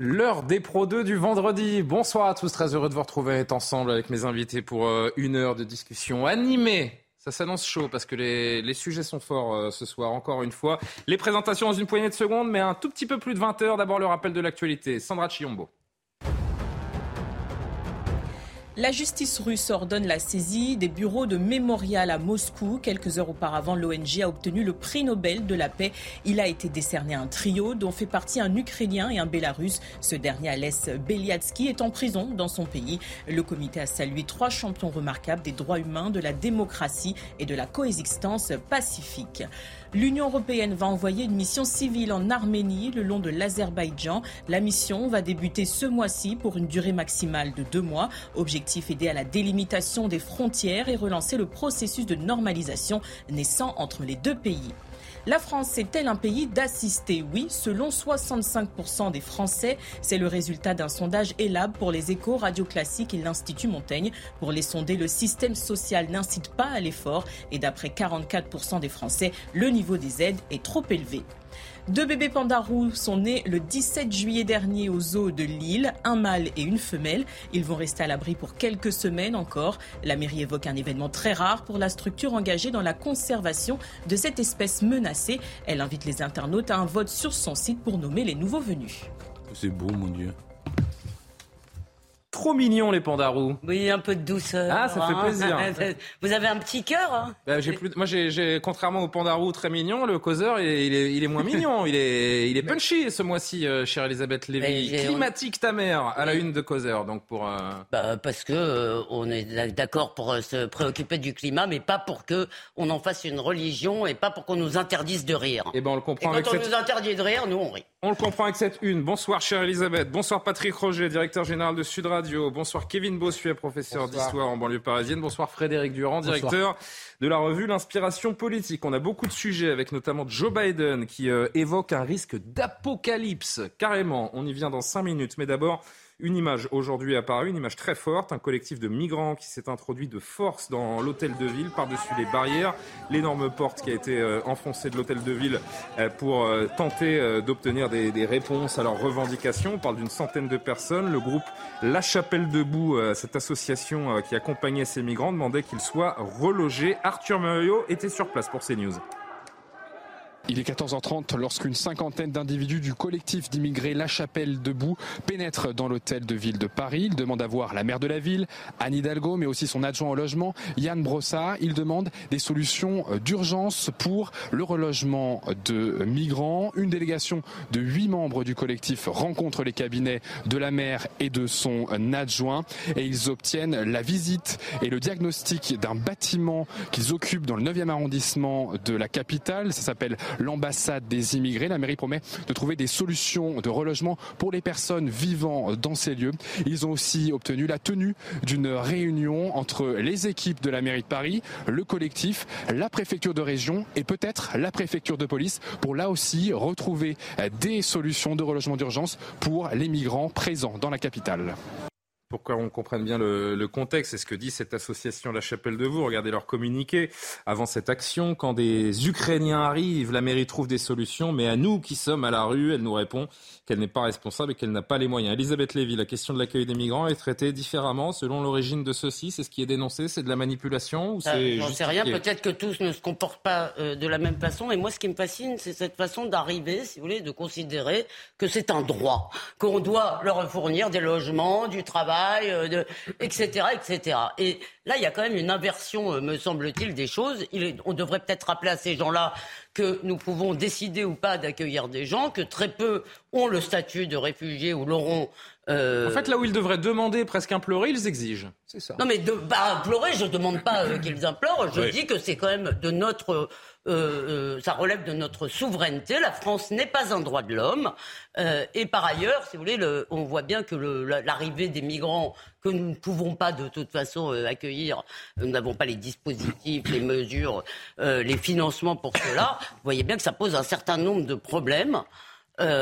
L'heure des Pro 2 du vendredi. Bonsoir à tous, très heureux de vous retrouver ensemble avec mes invités pour euh, une heure de discussion animée ça s'annonce chaud parce que les, les sujets sont forts euh, ce soir, encore une fois. Les présentations dans une poignée de secondes, mais un tout petit peu plus de 20 heures. D'abord le rappel de l'actualité. Sandra Chiombo. La justice russe ordonne la saisie des bureaux de mémorial à Moscou. Quelques heures auparavant, l'ONG a obtenu le prix Nobel de la paix. Il a été décerné à un trio dont fait partie un Ukrainien et un Bélarus. Ce dernier, Alès Beliatsky, est en prison dans son pays. Le comité a salué trois champions remarquables des droits humains, de la démocratie et de la coexistence pacifique. L'Union européenne va envoyer une mission civile en Arménie le long de l'Azerbaïdjan. La mission va débuter ce mois-ci pour une durée maximale de deux mois. Objectif aider à la délimitation des frontières et relancer le processus de normalisation naissant entre les deux pays. La France est-elle un pays d'assister? Oui, selon 65% des Français. C'est le résultat d'un sondage ELAB pour les échos radio classiques et l'Institut Montaigne. Pour les sonder, le système social n'incite pas à l'effort et d'après 44% des Français, le niveau des aides est trop élevé. Deux bébés pandarous sont nés le 17 juillet dernier au zoo de Lille, un mâle et une femelle. Ils vont rester à l'abri pour quelques semaines encore. La mairie évoque un événement très rare pour la structure engagée dans la conservation de cette espèce menacée. Elle invite les internautes à un vote sur son site pour nommer les nouveaux venus. C'est beau, mon Dieu. Trop mignons les pandarous. Oui, un peu de douceur. Ah, ça fait hein. plaisir. Vous avez un petit cœur. Hein j'ai plus, moi, j'ai, contrairement au pandarou très mignon, le causeur, il est, il est, il est moins mignon. Il est, il est punchy ce mois-ci, euh, chère Elisabeth Lévy. j'ai- Climatique ta mère à la une de causeur. Donc pour. euh, Bah, parce que euh, on est d'accord pour euh, se préoccuper du climat, mais pas pour que on en fasse une religion et pas pour qu'on nous interdise de rire. Eh ben, on le Et comprend quand avec on cette. nous interdit de rire, nous on rit. On le comprend avec cette une. Bonsoir, chère Elisabeth. Bonsoir, Patrick Roger, directeur général de Sud Radio. Bonsoir, Kevin Bossuet, professeur d'histoire en banlieue parisienne. Bonsoir, Frédéric Durand, directeur de la revue L'Inspiration politique. On a beaucoup de sujets avec notamment Joe Biden qui euh, évoque un risque d'apocalypse. Carrément. On y vient dans cinq minutes. Mais d'abord, une image aujourd'hui apparue, une image très forte, un collectif de migrants qui s'est introduit de force dans l'hôtel de ville, par-dessus les barrières, l'énorme porte qui a été euh, enfoncée de l'hôtel de ville euh, pour euh, tenter d'obtenir des, réponses à leurs revendications. On parle d'une centaine de personnes. Le groupe La Chapelle Debout, cette association qui accompagnait ces migrants, demandait qu'ils soient relogés. Arthur Muriot était sur place pour CNews. Il est 14h30 lorsqu'une cinquantaine d'individus du collectif d'immigrés La Chapelle Debout pénètrent dans l'hôtel de ville de Paris. Ils demandent à voir la maire de la ville, Anne Hidalgo, mais aussi son adjoint au logement, Yann Brossard. Ils demandent des solutions d'urgence pour le relogement de migrants. Une délégation de huit membres du collectif rencontre les cabinets de la maire et de son adjoint et ils obtiennent la visite et le diagnostic d'un bâtiment qu'ils occupent dans le 9e arrondissement de la capitale. Ça s'appelle l'ambassade des immigrés. La mairie promet de trouver des solutions de relogement pour les personnes vivant dans ces lieux. Ils ont aussi obtenu la tenue d'une réunion entre les équipes de la mairie de Paris, le collectif, la préfecture de région et peut-être la préfecture de police pour là aussi retrouver des solutions de relogement d'urgence pour les migrants présents dans la capitale. Pour qu'on comprenne bien le, le contexte, c'est ce que dit cette association La Chapelle de Vous. Regardez leur communiqué avant cette action. Quand des Ukrainiens arrivent, la mairie trouve des solutions, mais à nous qui sommes à la rue, elle nous répond qu'elle n'est pas responsable et qu'elle n'a pas les moyens. Elisabeth Lévy, la question de l'accueil des migrants est traitée différemment selon l'origine de ceux-ci. C'est ce qui est dénoncé, c'est de la manipulation ou Ça, c'est J'en sais rien. Peut-être que tous ne se comportent pas euh, de la même façon. Et moi, ce qui me fascine, c'est cette façon d'arriver, si vous voulez, de considérer que c'est un droit, qu'on doit leur fournir des logements, du travail, euh, de, etc., etc. Et là, il y a quand même une inversion, euh, me semble-t-il, des choses. Il est- on devrait peut-être rappeler à ces gens-là que nous pouvons décider ou pas d'accueillir des gens, que très peu ont le statut de réfugiés ou l'auront En fait, là où ils devraient demander, presque implorer, ils exigent. C'est ça. Non, mais de, bah, implorer, je ne demande pas qu'ils implorent. Je dis que c'est quand même de notre euh, euh, ça relève de notre souveraineté. La France n'est pas un droit de l'homme. Euh, et par ailleurs, si vous voulez, le, on voit bien que l'arrivée des migrants que nous ne pouvons pas de toute façon euh, accueillir, nous n'avons pas les dispositifs, les mesures, euh, les financements pour cela. Vous voyez bien que ça pose un certain nombre de problèmes.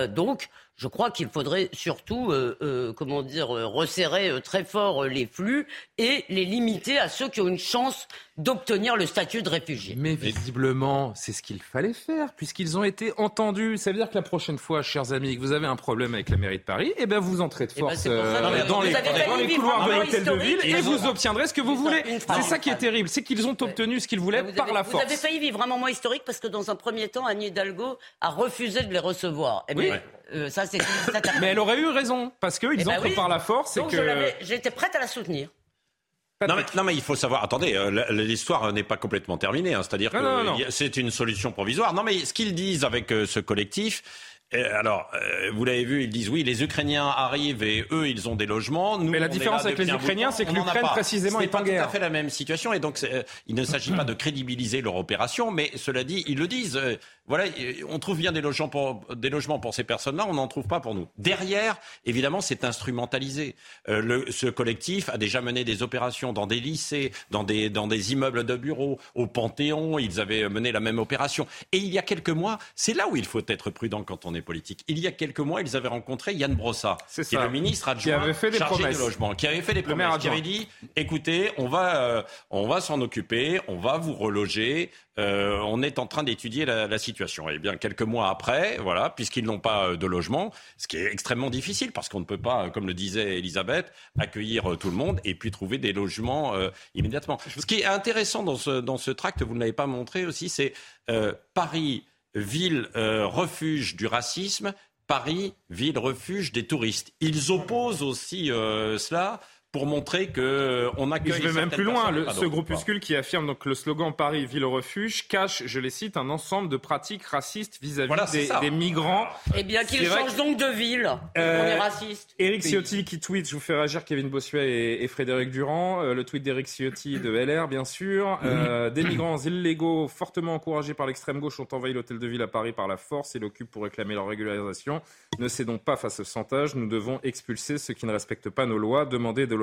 donc, je crois qu'il faudrait surtout, euh, euh, comment dire, euh, resserrer très fort les flux et les limiter à ceux qui ont une chance d'obtenir le statut de réfugié. Mais visiblement, c'est ce qu'il fallait faire, puisqu'ils ont été entendus. Ça veut dire que la prochaine fois, chers amis, que vous avez un problème avec la mairie de Paris, eh bien vous entrez de eh ben, force dans, les, couloirs de l'hôtel de ville et vous obtiendrez ce que vous voulez. C'est ça qui est terrible, c'est qu'ils ont obtenu ce qu'ils voulaient par la force. Vous avez failli vivre un moment historique parce que dans un premier temps, Annie Hidalgo a refusé de les recevoir. Eh bien, ça, mais elle aurait eu raison, parce qu'ils ben entrent par la force. Donc j'étais prête à la soutenir. Non mais, il faut savoir, attendez, euh, l'histoire n'est pas complètement terminée, hein. c'est-à-dire que c'est une solution provisoire. Non mais ce qu'ils disent avec euh, ce collectif, euh, alors, euh, vous l'avez vu, ils disent oui, les Ukrainiens arrivent et eux, ils ont des logements. Nous, Mais la différence avec les Ukrainiens, c'est que l'Ukraine précisément est, pas tout à fait la même situation et donc euh, il ne s'agit pas de crédibiliser leur opération, mais cela dit, ils le disent. Voilà, on trouve bien des logements pour des logements pour ces personnes-là, on n'en trouve pas pour nous. Derrière, évidemment, c'est instrumentalisé. le, ce collectif a déjà mené des opérations dans des lycées, dans des dans des immeubles de bureaux, au Panthéon. Ils avaient mené la même opération. Et il y a quelques mois, c'est là où il faut être prudent quand on est politique. Il y a quelques mois, ils avaient rencontré Yann Brossa, qui est le ministre adjoint qui avait fait des chargé promesses. logement, qui avait fait des promesses, qui avait dit écoutez, on va, euh, on va s'en occuper, on va vous reloger. Euh, on est en train d'étudier la, situation. Et bien quelques mois après, voilà, puisqu'ils n'ont pas euh, de logement, ce qui est extrêmement difficile parce qu'on ne peut pas, comme le disait Elisabeth, accueillir tout le monde et puis trouver des logements immédiatement. Ce qui est intéressant dans ce, dans ce tract, vous ne l'avez pas montré aussi, c'est Paris ville euh, refuge du racisme, Paris, ville refuge des touristes. Ils opposent aussi euh, cela pour montrer que euh, on accueille. Je vais même plus loin. ce groupuscule qui affirme donc le slogan Paris ville refuge cache, je les cite, un ensemble de pratiques racistes vis-à-vis des, migrants. Eh bien, qu'ils changent donc de ville. Euh, on est raciste. Éric Ciotti qui tweet, je vous fais réagir Kevin Bossuet et, Frédéric Durand. Euh, le tweet d'Éric Ciotti de LR, bien sûr. des migrants illégaux fortement encouragés par l'extrême gauche ont envahi l'hôtel de ville à Paris par la force et l'occupent pour réclamer leur régularisation. Ne cédons pas face au chantage. Nous devons expulser ceux qui ne respectent pas nos lois. Demander de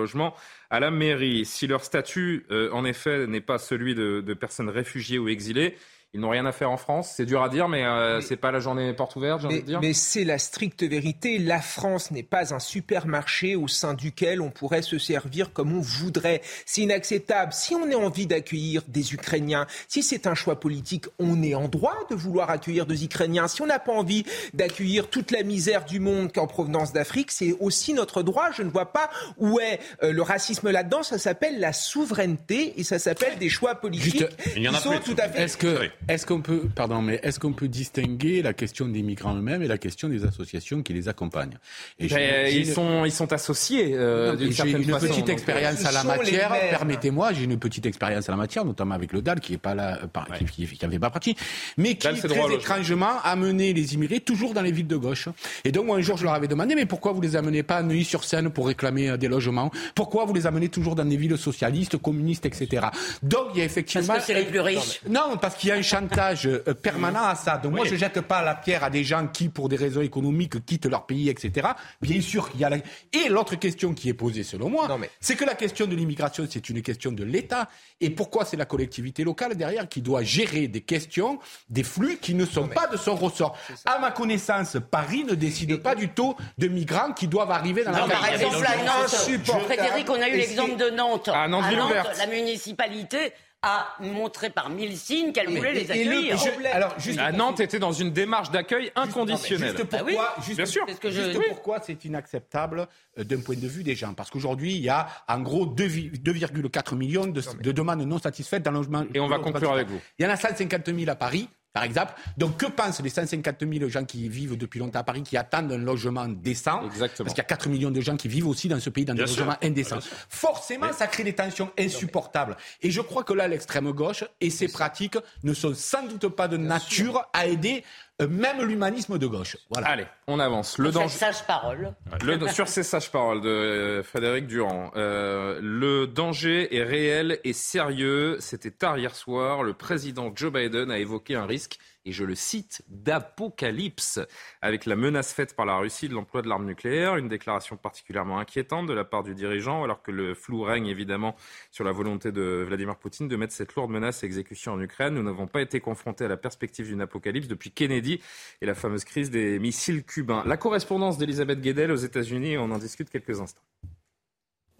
à la mairie. Si leur statut, euh, en effet, n'est pas celui de personnes réfugiées ou exilées, ils n'ont rien à faire en France. C'est dur à dire, mais, euh, c'est pas la journée porte ouverte, j'ai envie de dire. Mais c'est la stricte vérité. La France n'est pas un supermarché au sein duquel on pourrait se servir comme on voudrait. C'est inacceptable. Si on a envie d'accueillir des Ukrainiens, si c'est un choix politique, on est en droit de vouloir accueillir des Ukrainiens. Si on n'a pas envie d'accueillir toute la misère du monde en provenance d'Afrique, c'est aussi notre droit. Je ne vois pas où est euh, le racisme là-dedans. Ça s'appelle la souveraineté et ça s'appelle des choix politiques il y en a sont tout à fait. Est-ce que est-ce qu'on peut, pardon, mais est-ce qu'on peut distinguer la question des migrants eux-mêmes et la question des associations qui les accompagnent et ben, ils, sont, ils sont associés euh, J'ai une petite expérience à la matière. Permettez-moi, j'ai une petite expérience à la matière, notamment avec le DAL qui est pas là, euh, qui, qui, avait pas parti, mais qui très étrangement a mené les immigrés toujours dans les villes de gauche. Et donc moi un jour je leur avais demandé, mais pourquoi vous les amenez pas à Neuilly-sur-Seine pour réclamer euh, des logements? Pourquoi vous les amenez toujours dans des villes socialistes, communistes, etc. Donc il y a effectivement parce que c'est les plus riches. Non, parce qu'il y a un chantage euh, permanent à ça. Donc moi, je jette pas la pierre à des gens qui, pour des raisons économiques, quittent leur pays, etc. Bien sûr qu'il y a la... Et l'autre question qui est posée, selon moi, c'est que la question de l'immigration, c'est une question de l'État. Et pourquoi c'est la collectivité locale derrière qui doit gérer des questions, des flux qui ne sont pas de son ressort? À ma connaissance, Paris ne décide pas du taux de migrants qui doivent arriver dans la Par exemple, à Nantes, Frédéric, on a eu l'exemple de Nantes. À Nantes, la municipalité a montré par mille signes qu'elle voulait les accueillir. alors, juste à Nantes était dans une démarche d'accueil inconditionnelle. Juste pourquoi, ah oui juste, sûr. Que je... juste pourquoi c'est inacceptable euh, d'un point de vue des gens Parce qu'aujourd'hui, il y a en gros 2,4 millions de, de, demandes non satisfaites dans le logement. Et on va conclure avec vous. Il y en a 150 000 à Paris par exemple. Donc, que pensent les 150 000 gens qui vivent depuis longtemps à Paris, qui attendent un logement décent? Exactement. Parce qu'il y a 4 millions de gens qui vivent aussi dans ce pays dans des logements indécents. Forcément, ça crée des tensions insupportables. Et je crois que là, l'extrême gauche et ses pratiques ne sont sans doute pas de nature à aider même l'humanisme de gauche. Voilà. Allez, on avance. Le danger. Sage parole. sur ces sages paroles de Frédéric Durand, le danger est réel et sérieux. C'était tard hier soir. Le président Joe Biden a évoqué un risque et je le cite, d'apocalypse, avec la menace faite par la Russie de l'emploi de l'arme nucléaire, une déclaration particulièrement inquiétante de la part du dirigeant, alors que le flou règne évidemment sur la volonté de Vladimir Poutine de mettre cette lourde menace à exécution en Ukraine. Nous n'avons pas été confrontés à la perspective d'une apocalypse depuis Kennedy et la fameuse crise des missiles cubains. La correspondance d'Elisabeth Guedel aux États-Unis, on en discute quelques instants.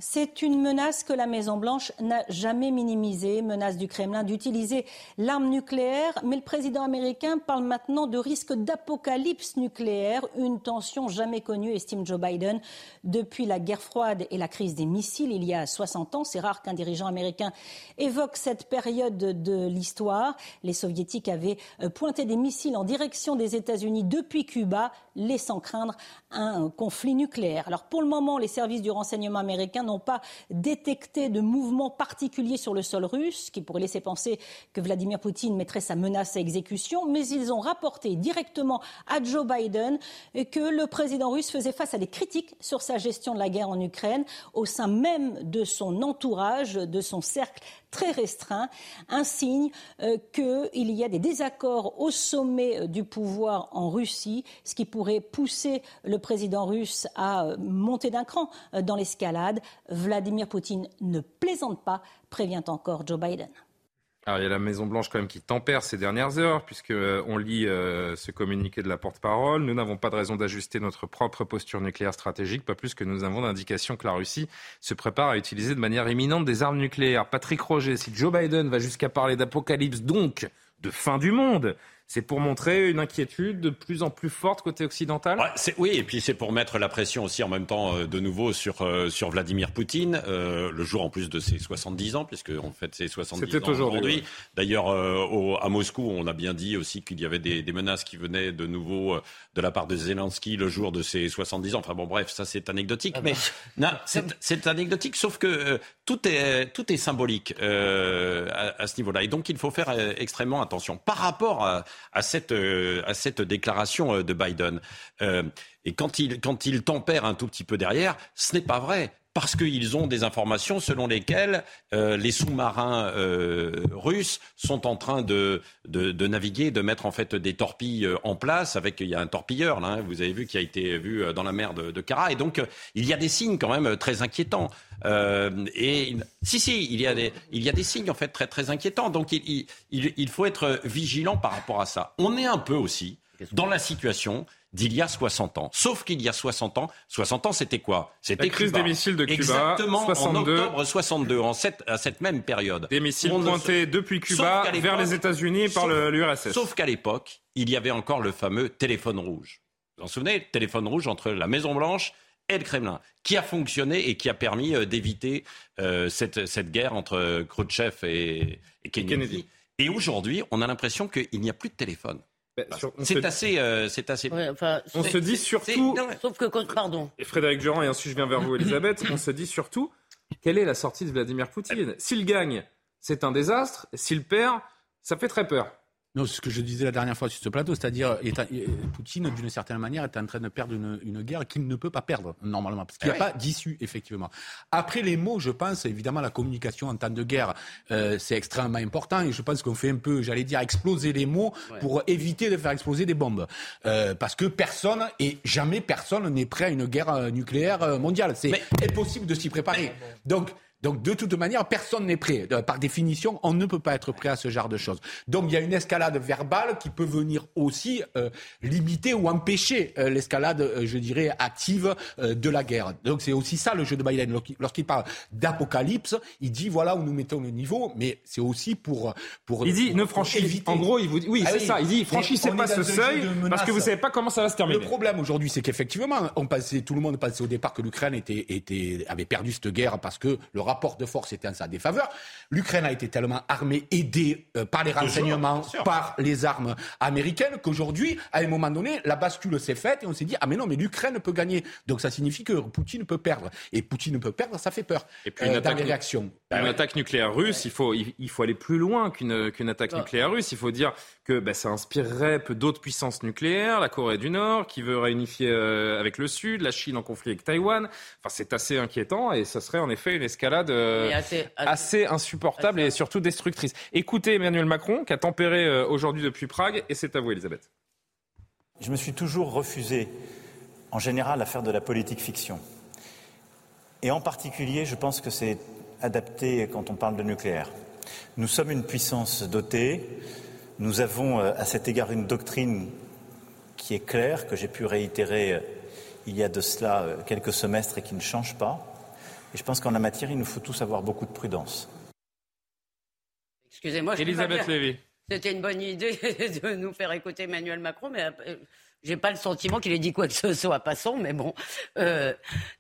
C'est une menace que la Maison-Blanche n'a jamais minimisée, menace du Kremlin d'utiliser l'arme nucléaire. Mais le président américain parle maintenant de risque d'apocalypse nucléaire, une tension jamais connue, estime Joe Biden, depuis la guerre froide et la crise des missiles il y a 60 ans. C'est rare qu'un dirigeant américain évoque cette période de l'histoire. Les soviétiques avaient euh, pointé des missiles en direction des États-Unis depuis Cuba, laissant craindre un conflit nucléaire. Alors pour le moment, les services du renseignement américain n'ont pas détecté de mouvement particulier sur le sol russe, qui pourrait laisser penser que Vladimir Poutine mettrait sa menace à exécution, mais ils ont rapporté directement à Joe Biden que le président russe faisait face à des critiques sur sa gestion de la guerre en Ukraine au sein même de son entourage, de son cercle très restreint, un signe euh, qu'il y a des désaccords au sommet euh, du pouvoir en Russie, ce qui pourrait pousser le président russe à euh, monter d'un cran dans l'escalade. Vladimir Poutine ne plaisante pas, prévient encore Joe Biden. Alors, il y a la Maison-Blanche quand même qui tempère ces dernières heures, puisqu'on euh, lit euh, ce communiqué de la porte-parole. Nous n'avons pas de raison d'ajuster notre propre posture nucléaire stratégique, pas plus que nous avons d'indication que la Russie se prépare à utiliser de manière imminente des armes nucléaires. Patrick Roger, si Joe Biden va jusqu'à parler d'apocalypse, donc de fin du monde, c'est pour montrer une inquiétude de plus en plus forte côté occidental Oui, et puis c'est pour mettre la pression aussi en même temps euh, de nouveau sur, euh, sur Vladimir Poutine, euh, le jour en plus de ses 70 ans, puisque en fait c'est 70 ans aujourd'hui. D'ailleurs, à Moscou, on a bien dit aussi qu'il y avait des, des, menaces qui venaient de nouveau de la part de Zelensky le jour de ses 70 ans. Enfin bon, bref, ça c'est anecdotique. Ah mais non, c'est anecdotique, sauf que tout, est, tout est symbolique à, à, ce niveau-là. Et donc il faut faire extrêmement attention. Par rapport à à cette, euh, à cette déclaration euh, de Biden. Euh, et quand il, quand il tempère un tout petit peu derrière, ce n'est pas vrai parce qu'ils ont des informations selon lesquelles les sous-marins russes sont en train de, de, naviguer, de mettre en fait des torpilles en place. Avec il y a un torpilleur là, hein, vous avez vu qui a été vu dans la mer de, de Kara, et donc il y a des signes quand même très inquiétants. Euh, et si, si, il y, a des, il y a des signes en fait très, très inquiétants. Donc il, il, il faut être vigilant par rapport à ça. On est un peu aussi dans la situation d'il y a 60 ans. Sauf qu'il y a 60 ans, 60 ans, c'était quoi? C'était la crise des missiles de Cuba. Exactement, en octobre 62, en cette, à cette même période. Des missiles pointés depuis Cuba vers les États-Unis par l'URSS. Sauf qu'à l'époque, il y avait encore le fameux téléphone rouge. Vous vous en souvenez? Téléphone rouge entre la Maison Blanche et le Kremlin, qui a fonctionné et qui a permis euh, d'éviter euh, cette, cette, guerre entre Khrouchtchev et, et Kennedy. Et aujourd'hui, on a l'impression qu'il n'y a plus de téléphone. Ben, c'est assez, euh, c'est assez. on se dit surtout. Sauf que, pardon. Et Frédéric Durand, et ensuite je viens vers vous, Elisabeth. on se dit surtout quelle est la sortie de Vladimir Poutine? S'il gagne, c'est un désastre. S'il perd, ça fait très peur. Non, c'est ce que je disais la dernière fois sur ce plateau, c'est-à-dire Poutine, d'une certaine manière, est en train de perdre une, guerre qu'il ne peut pas perdre normalement, parce qu'il n'y a ah pas d'issue, effectivement. Après les mots, je pense, évidemment, la communication en temps de guerre, euh, c'est extrêmement important, et je pense qu'on fait un peu, j'allais dire, exploser les mots pour éviter de faire exploser des bombes. Euh, parce que personne, et jamais personne n'est prêt à une guerre euh, nucléaire mondiale. C'est impossible de s'y préparer. Donc, donc de toute manière, personne n'est prêt. Par définition, on ne peut pas être prêt à ce genre de choses. Donc il y a une escalade verbale qui peut venir aussi euh, limiter ou empêcher euh, l'escalade, euh, je dirais, active de la guerre. Donc c'est aussi ça le jeu de Biden. Lorsqu'il parle d'apocalypse, il dit voilà où nous mettons le niveau, mais c'est aussi pour pour. Il dit ne franchissez. En gros, il vous dit oui, ah c'est ça. Il dit franchissez pas ce seuil parce que vous savez pas comment ça va se terminer. Le problème aujourd'hui, c'est qu'effectivement, on pensait, tout le monde pensait au départ que l'Ukraine était, était avait perdu cette guerre parce que le rapport de force était en sa défaveur. L'Ukraine a été tellement armée, aidée euh, par les renseignements, par les armes américaines, qu'aujourd'hui, à un moment donné, la bascule s'est faite et on s'est dit ah mais non mais l'Ukraine peut gagner. Donc ça signifie que Poutine peut perdre et Poutine peut perdre, ça fait peur. Et puis une euh, attaque, réactions. Une attaque nucléaire russe, il faut il, faut aller plus loin qu'une qu'une attaque nucléaire russe. Il faut dire que bah, ça inspirerait d'autres puissances nucléaires, la Corée du Nord qui veut réunifier euh, avec le Sud, la Chine en conflit avec Taïwan. Enfin, c'est assez inquiétant et ce serait en effet une escalade euh, assez, insupportable et surtout destructrice. Écoutez Emmanuel Macron qui a tempéré euh, aujourd'hui depuis Prague et c'est à vous Elisabeth. Je me suis toujours refusé en général à faire de la politique fiction. Et en particulier, je pense que c'est adapté quand on parle de nucléaire. Nous sommes une puissance dotée. Nous avons euh, à cet égard une doctrine qui est claire, que j'ai pu réitérer euh, il y a de cela euh, quelques semestres et qui ne change pas. Et je pense qu'en la matière, il nous faut tous avoir beaucoup de prudence. Excusez-moi, Elisabeth Lévy. C'était une bonne idée de nous faire écouter Emmanuel Macron, mais j'ai pas le sentiment qu'il ait dit quoi que ce soit passant, mais bon. Euh,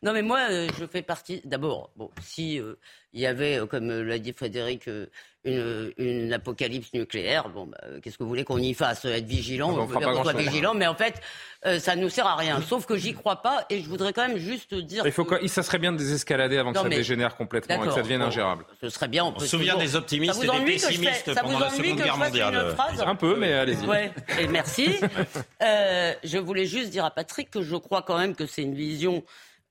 non, mais moi, je fais partie. D'abord, bon, si euh, il y avait, comme l'a dit Frédéric, une, une, apocalypse nucléaire, bon, bah, qu'est-ce que vous voulez qu'on y fasse Être vigilant, on, on soit vigilant, mais en fait, ça ne nous sert à rien. Sauf que j'y crois pas, et je voudrais quand même juste dire. Il faut que... ça serait bien de désescalader avant que ça dégénère complètement et que ça devienne ingérable. Ce serait bien. On, se souvient des optimistes et des pessimistes pendant la Seconde Guerre mondiale. Un peu, mais allez-y. Ouais, et merci. je voulais juste dire à Patrick que je crois quand même que c'est une vision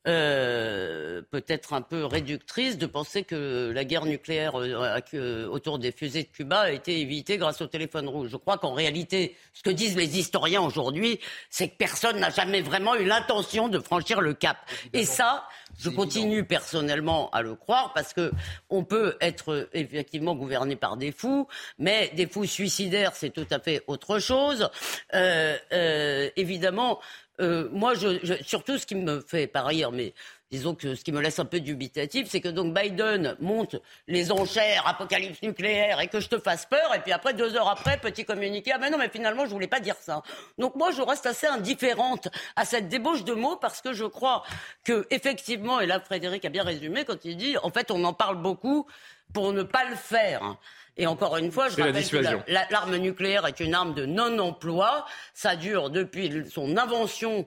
euh, peut-être un peu réductrice de penser que la guerre nucléaire euh, autour des fusées de Cuba a été évitée grâce au téléphone rouge. Je crois qu'en réalité, ce que disent les historiens aujourd'hui, c'est que personne n'a jamais vraiment eu l'intention de franchir le cap. Et ça, je continue personnellement à le croire parce que on peut être effectivement gouverné par des fous, mais des fous suicidaires, c'est tout à fait autre chose. Euh, évidemment, euh, moi, je, surtout ce qui me fait par ailleurs, mais disons que ce qui me laisse un peu dubitatif, c'est que donc Biden monte les enchères, apocalypse nucléaire, et que je te fasse peur, et puis après, deux heures après, petit communiqué, ah ben non, mais finalement, je voulais pas dire ça. Donc moi, je reste assez indifférente à cette débauche de mots, parce que je crois que, effectivement, et là, Frédéric a bien résumé quand il dit, en fait, on en parle beaucoup pour ne pas le faire. Et encore une fois, je rappelle que l'arme nucléaire est une arme de non-emploi. Ça dure depuis son invention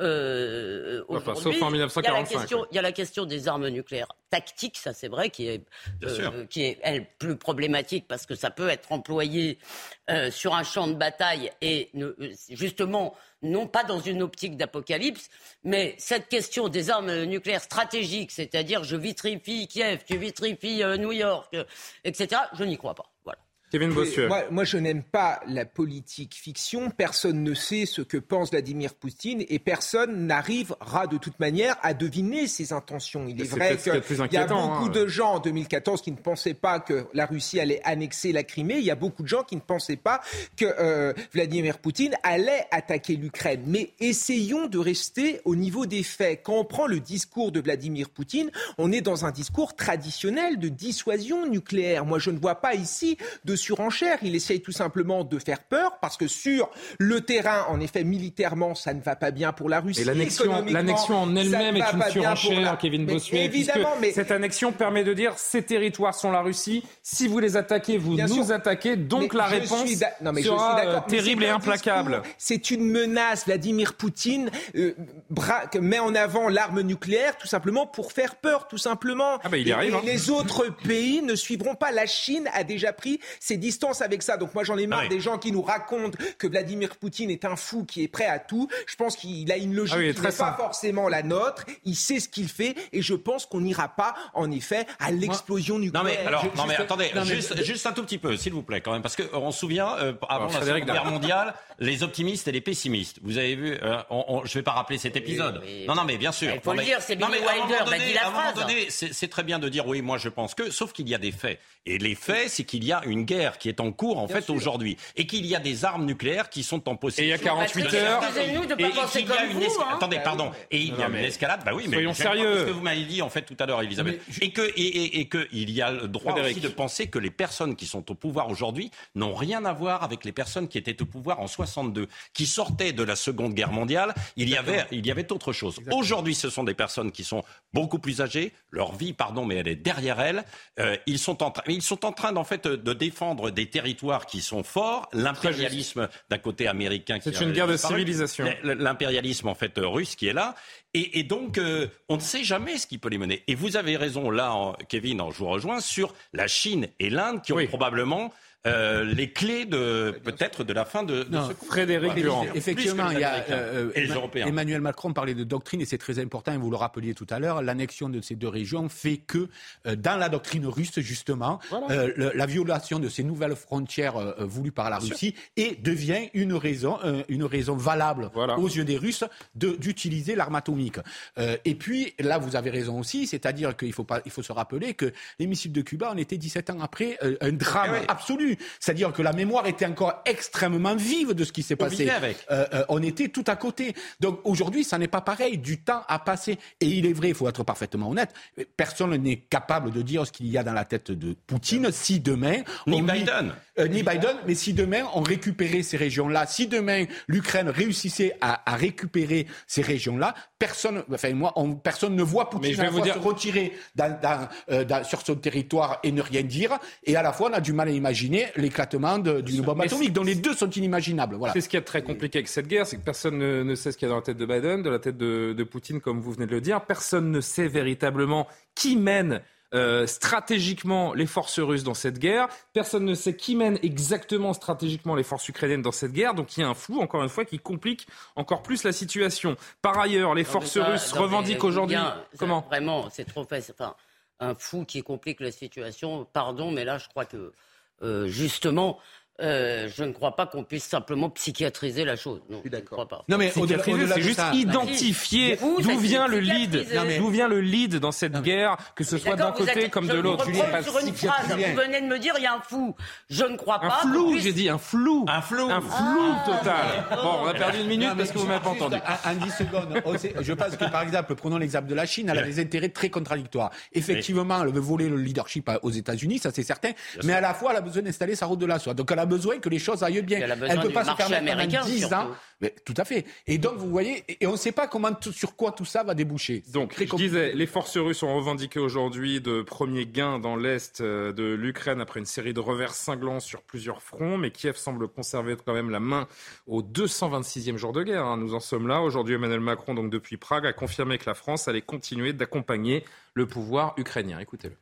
euh, sauf en 1945. Il y, a la question des armes nucléaires tactiques, ça c'est vrai, qui est, euh, qui est elle, plus problématique parce que ça peut être employé euh, sur un champ de bataille et justement non pas dans une optique d'apocalypse, mais cette question des armes nucléaires stratégiques, c'est-à-dire je vitrifie Kiev, tu vitrifies New York, etc., je n'y crois pas. Moi, je n'aime pas la politique fiction. Personne ne sait ce que pense Vladimir Poutine et personne n'arrivera de toute manière à deviner ses intentions. Il est, vrai qu'il y a beaucoup hein. de gens en 2014 qui ne pensaient pas que la Russie allait annexer la Crimée. Il y a beaucoup de gens qui ne pensaient pas que euh, Vladimir Poutine allait attaquer l'Ukraine. Mais essayons de rester au niveau des faits. Quand on prend le discours de Vladimir Poutine, on est dans un discours traditionnel de dissuasion nucléaire. Moi, je ne vois pas ici de surenchère. Il essaye tout simplement de faire peur parce que sur le terrain, en effet, militairement, ça ne va pas bien pour la Russie. Et l'annexion en elle-même est une surenchère, Kevin Bossuet. Évidemment, mais cette annexion permet de dire ces territoires sont la Russie. Si vous les attaquez, vous nous attaquez. Donc la réponse sera euh, terrible et implacable. C'est une menace. Vladimir Poutine euh, met en avant l'arme nucléaire tout simplement pour faire peur, tout simplement. Ah bah, il y arrive, et, hein. les autres pays ne suivront pas. La Chine a déjà pris ses distances avec ça. Donc moi j'en ai marre ah des gens qui nous racontent que Vladimir Poutine est un fou qui est prêt à tout. Je pense qu'il a une logique ah qui n'est pas forcément la nôtre. Il sait ce qu'il fait et je pense qu'on n'ira pas en effet à l'explosion nucléaire. Non mais alors, non mais attendez, juste, un tout petit peu, s'il vous plaît quand même, parce qu'on se souvient euh, avant la Seconde Guerre mondiale, les optimistes et les pessimistes. Vous avez vu, euh, je ne vais pas rappeler cet épisode. Non non mais bien sûr. Il faut le dire, c'est Billy Wilder qui dit la phrase. C'est très bien de dire oui, moi je pense que, sauf qu'il y a des faits. Et les faits, c'est qu'il y a une guerre qui est en cours en fait aujourd'hui et qu'il y a des armes nucléaires qui sont en possession. Et il y a 48 heures. Excusez-nous de pas penser comme vous. Hein. Attendez, pardon. Et il y a une escalade. Bah oui, mais soyons sérieux. Ce que vous m'avez dit en fait tout à l'heure, Elisabeth. Et que et, et, que il y a le droit aussi de penser que les personnes qui sont au pouvoir aujourd'hui n'ont rien à voir avec les personnes qui étaient au pouvoir en 62, qui sortaient de la Seconde Guerre mondiale. Il y avait il y avait autre chose. Aujourd'hui, ce sont des personnes qui sont beaucoup plus âgées. Leur vie, pardon, mais elle est derrière elles. Euh, ils sont en train, ils sont en train en fait de défendre des territoires qui sont forts, l'impérialisme d'un côté américain. C'est une guerre de civilisation. L'impérialisme en fait russe qui est là, et, donc euh, on ne sait jamais ce qui peut les mener. Et vous avez raison là, Kevin, je vous rejoins sur la Chine et l'Inde qui ont probablement euh, les clés de peut-être de la fin de, de ce Frédéric Durand. Effectivement, il y a euh, et les Européens. Emmanuel Macron parlait de doctrine et c'est très important. Et vous le rappeliez tout à l'heure, l'annexion de ces deux régions fait que euh, dans la doctrine russe justement, euh, le, la violation de ces nouvelles frontières euh, voulues par la Russie et devient une raison, une raison valable voilà. aux yeux des Russes d'utiliser l'arme atomique. et puis là, vous avez raison aussi, c'est-à-dire qu'il faut pas, il faut se rappeler que les missiles de Cuba, on était 17 ans après un drame Eh oui. absolu. C'est-à-dire que la mémoire était encore extrêmement vive de ce qui s'est passé. avec. Euh, euh, on était tout à côté. Donc aujourd'hui, ça n'est pas pareil. Du temps a passé. Et il est vrai, il faut être parfaitement honnête, personne n'est capable de dire ce qu'il y a dans la tête de Poutine si demain... Ni Biden. Euh, ni Biden, mais si demain on récupérait ces régions-là, si demain l'Ukraine réussissait à, à récupérer ces régions-là, personne, enfin moi, on- personne ne voit Poutine Mais je à vais la vous fois dire- se retirer dans- dans, euh, dans- sur son territoire et ne rien dire, et à la fois on a du mal à imaginer l'éclatement d'une bombe atomique, dont les deux sont inimaginables. Voilà. C'est ce qui est très compliqué avec cette guerre, c'est que personne ne, ne sait ce qu'il y a dans la tête de Biden, de la tête de, de Poutine, comme vous venez de le dire. Personne ne sait véritablement qui mène euh, stratégiquement les forces russes dans cette guerre. Personne ne sait qui mène exactement stratégiquement les forces ukrainiennes dans cette guerre. Donc il y a un flou, encore une fois, qui complique encore plus la situation. Par ailleurs, les Non, forces ça- russes non, mais revendiquent aujourd'hui. ça, Comment? Vraiment, c'est trop facile. Enfin, un fou qui complique la situation, pardon, mais là, je crois que, euh, justement, euh, je ne crois pas qu'on puisse simplement psychiatriser la chose. Non, je ne crois pas. Non mais Psychiatriser, c'est juste ça- identifier d'où vient le lead, d'où vient le lead dans cette guerre, que ce soit d'un côté êtes- comme je de vous l'autre. reprends sur une phrase. Vous venez de me dire, il y a un fou. Je ne crois Un pas. qu'on flou, puisse- j'ai dit, un flou. Un flou. Un flou total. Bon, on a perdu une minute Non, parce que vous m'avez pas entendu. En, en 10 secondes, on sait- je pense que par exemple, prenons l'exemple de la Chine, elle a des intérêts très contradictoires. Effectivement, elle veut voler le leadership à- aux États-Unis, ça c'est certain, mais à la fois, elle a besoin d'installer sa route de la soie. Donc elle a besoin que les choses aillent bien. Elle besoin peut pas se permettre pendant américain, 10 ans. surtout. Mais, tout à fait. Et donc, vous voyez, et et on ne sait pas comment, tout- sur quoi tout ça va déboucher. Donc, je compliqué. disais, les forces russes ont revendiqué aujourd'hui de premiers gains dans l'est euh, de l'Ukraine après une série de revers cinglants sur plusieurs fronts, mais Kiev semble conserver quand même la main au 226e jour de guerre. hein. Nous en sommes là. Aujourd'hui, Emmanuel Macron, donc depuis Prague, a confirmé que la France allait continuer d'accompagner le pouvoir ukrainien. Écoutez-le.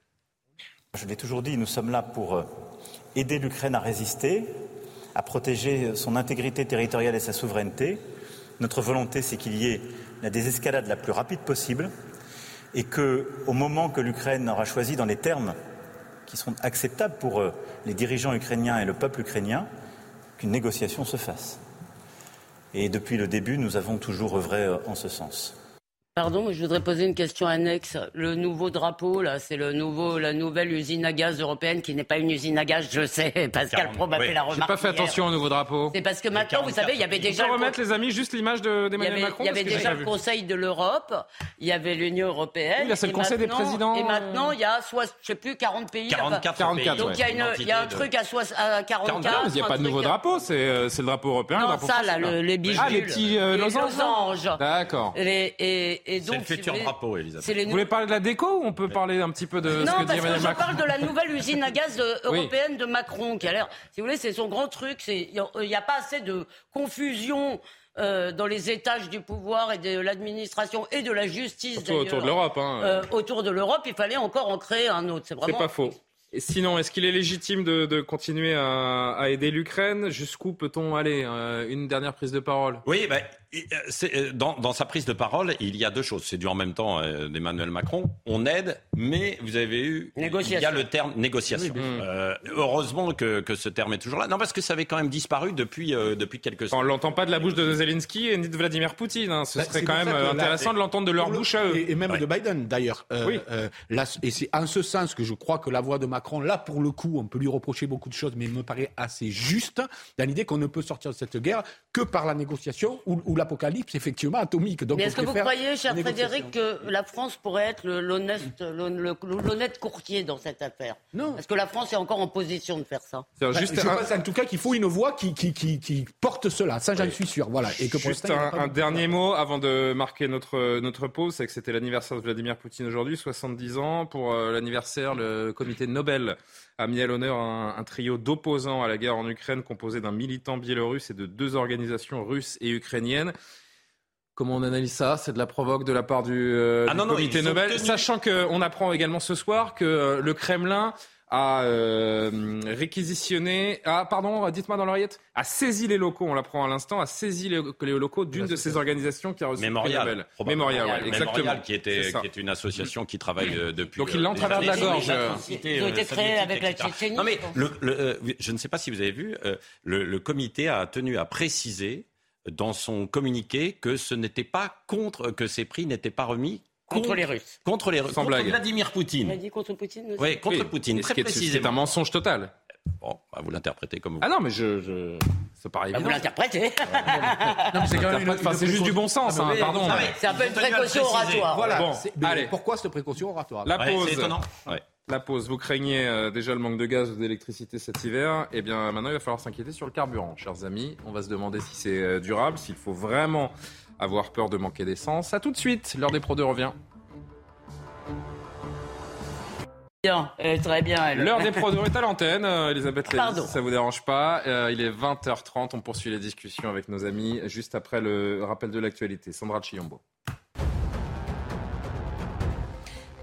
Je l'ai toujours dit, nous sommes là pour euh, aider l'Ukraine à résister, à protéger son intégrité territoriale et sa souveraineté. Notre volonté, c'est qu'il y ait la désescalade la plus rapide possible et que, au moment que l'Ukraine aura choisi dans les termes qui seront acceptables pour euh, les dirigeants ukrainiens et le peuple ukrainien, qu'une négociation se fasse. Et depuis le début, nous avons toujours œuvré euh, en ce sens. Pardon, mais je voudrais poser une question annexe. Le nouveau drapeau, là, c'est le nouveau, la nouvelle usine à gaz européenne qui n'est pas une usine à gaz, je sais. Pascal 40, Pro m'a oui. fait la J'ai remarque. pas fait hier. attention au nouveau drapeau. C'est parce que maintenant, vous savez, il y avait Je déjà. peux le remettre, les amis, juste l'image d'Emmanuel Macron il y avait j'ai déjà le. Conseil de l'Europe, il y avait l'Union européenne. Oui, là, c'est le Conseil des présidents, Et euh, maintenant, il y a, soit, je sais plus, 40 pays. 44 44, pays. Donc il y a, y un truc à, à 44. Non, mais il n'y a pas de nouveau drapeau, c'est euh, c'est le drapeau européen. Non, ça, là, le- les bijoux. Ah, les petits losanges. D'accord. Et, et C'est donc, le futur voulez, drapeau, Elisabeth. les Vous voulez parler de la déco ou on peut parler un petit peu de ce non, que dit parce que je Macron parle de la nouvelle usine à gaz euh, Oui. européenne de Macron, qui a l'air, si vous voulez, c'est son grand truc. Il n'y a pas assez de confusion euh, dans les étages du pouvoir et de l'administration et de la justice. Surtout autour de l'Europe. Hein. Euh, autour de l'Europe, il fallait encore en créer un autre. C'est C'est vraiment. pas faux. Et sinon, est-ce qu'il est légitime de, de continuer à, à aider l'Ukraine? Jusqu'où peut-on aller? Euh, Une dernière prise de parole. Oui, ben, euh, dans, dans sa prise de parole, il y a deux choses. C'est du en même temps euh, d'Emmanuel Macron. On aide, mais vous avez eu, Négociation. il y a le terme négociation. Euh, heureusement que, que ce terme est toujours là. Non, parce que ça avait quand même disparu depuis, euh, depuis quelques Enfin, on semaines. l'entend pas de la bouche de Zelensky et ni de Vladimir Poutine. hein. Ce Bah, serait quand même ça que euh, là, intéressant de l'entendre de leur bouche à eux. Et, et même Ouais. de Biden, d'ailleurs. Euh, Oui. euh, là, et c'est en ce sens que je crois que la voix de Macron, là, pour le coup, on peut lui reprocher beaucoup de choses, mais il me paraît assez juste dans l'idée qu'on ne peut sortir de cette guerre que par la négociation ou, ou l'apocalypse, effectivement, atomique. Donc, Mais est-ce que vous croyez, cher. Frédéric, que la France pourrait être l'honnête courtier dans cette affaire? Non. Est-ce que la France est encore en position de faire ça? Bah, juste je un- pense en tout cas qu'il faut une voix qui, qui, qui, qui porte cela. Ça, j'en suis sûr. Voilà. Et que pour Juste un, dernier mot avant de marquer notre, notre pause, c'est que c'était l'anniversaire de Vladimir Poutine aujourd'hui, 70 ans. Pour euh, l'anniversaire, le comité Nobel a mis à l'honneur un, un trio d'opposants à la guerre en Ukraine composé d'un militant biélorusse et de deux organisations russes et ukrainiennes. Comment on analyse ça? C'est de la provoque de la part du, euh, Ah du non, non, comité Nobel, sachant qu'on apprend également ce soir que euh, le Kremlin a euh, réquisitionné, ah pardon, dites-moi dans l'oreillette, a saisi les locaux, on l'apprend à l'instant, a saisi les, locaux d'une de ces organisations qui a reçu Mémorial. le Mémorial, ouais, exactement. Mémorial, qui, était, qui est une association qui travaille euh, depuis. Donc il l'a en travers de la gorge. Ils ont été créés avec la Tchétchénie. Non mais le, euh, je ne sais pas si vous avez vu, le, le comité a tenu à préciser dans son communiqué que ce n'était pas contre, que ces prix n'étaient pas remis Contre les Russes. Contre les Russes. Sans blague. Vladimir Poutine. Il a dit contre Poutine aussi. Oui, contre Poutine. Très précisément. C'est un mensonge total. Bon, bah, vous l'interprétez comme vous. Ah non, mais je, je... ça paraît bah, Vous l'interprétez. c'est juste du bon sens, ah, hein, pardon. c'est un peu une précaution oratoire. Voilà. Bon, allez. Pourquoi cette précaution oratoire La pause. c'est étonnant. La pause. Vous craignez euh, déjà le manque de gaz ou d'électricité cet hiver? Eh bien, maintenant, il va falloir s'inquiéter sur le carburant, chers amis. On va se demander si c'est euh, durable, s'il faut vraiment avoir peur de manquer d'essence. À tout de suite. L'heure des Pro 2 revient. Bien, très bien. L'heure des produits est à l'antenne, euh, Elisabeth Lévy, si ça vous dérange pas. Euh, il est 20h30, on poursuit les discussions avec nos amis juste après le rappel de l'actualité. Sandra Chiombo.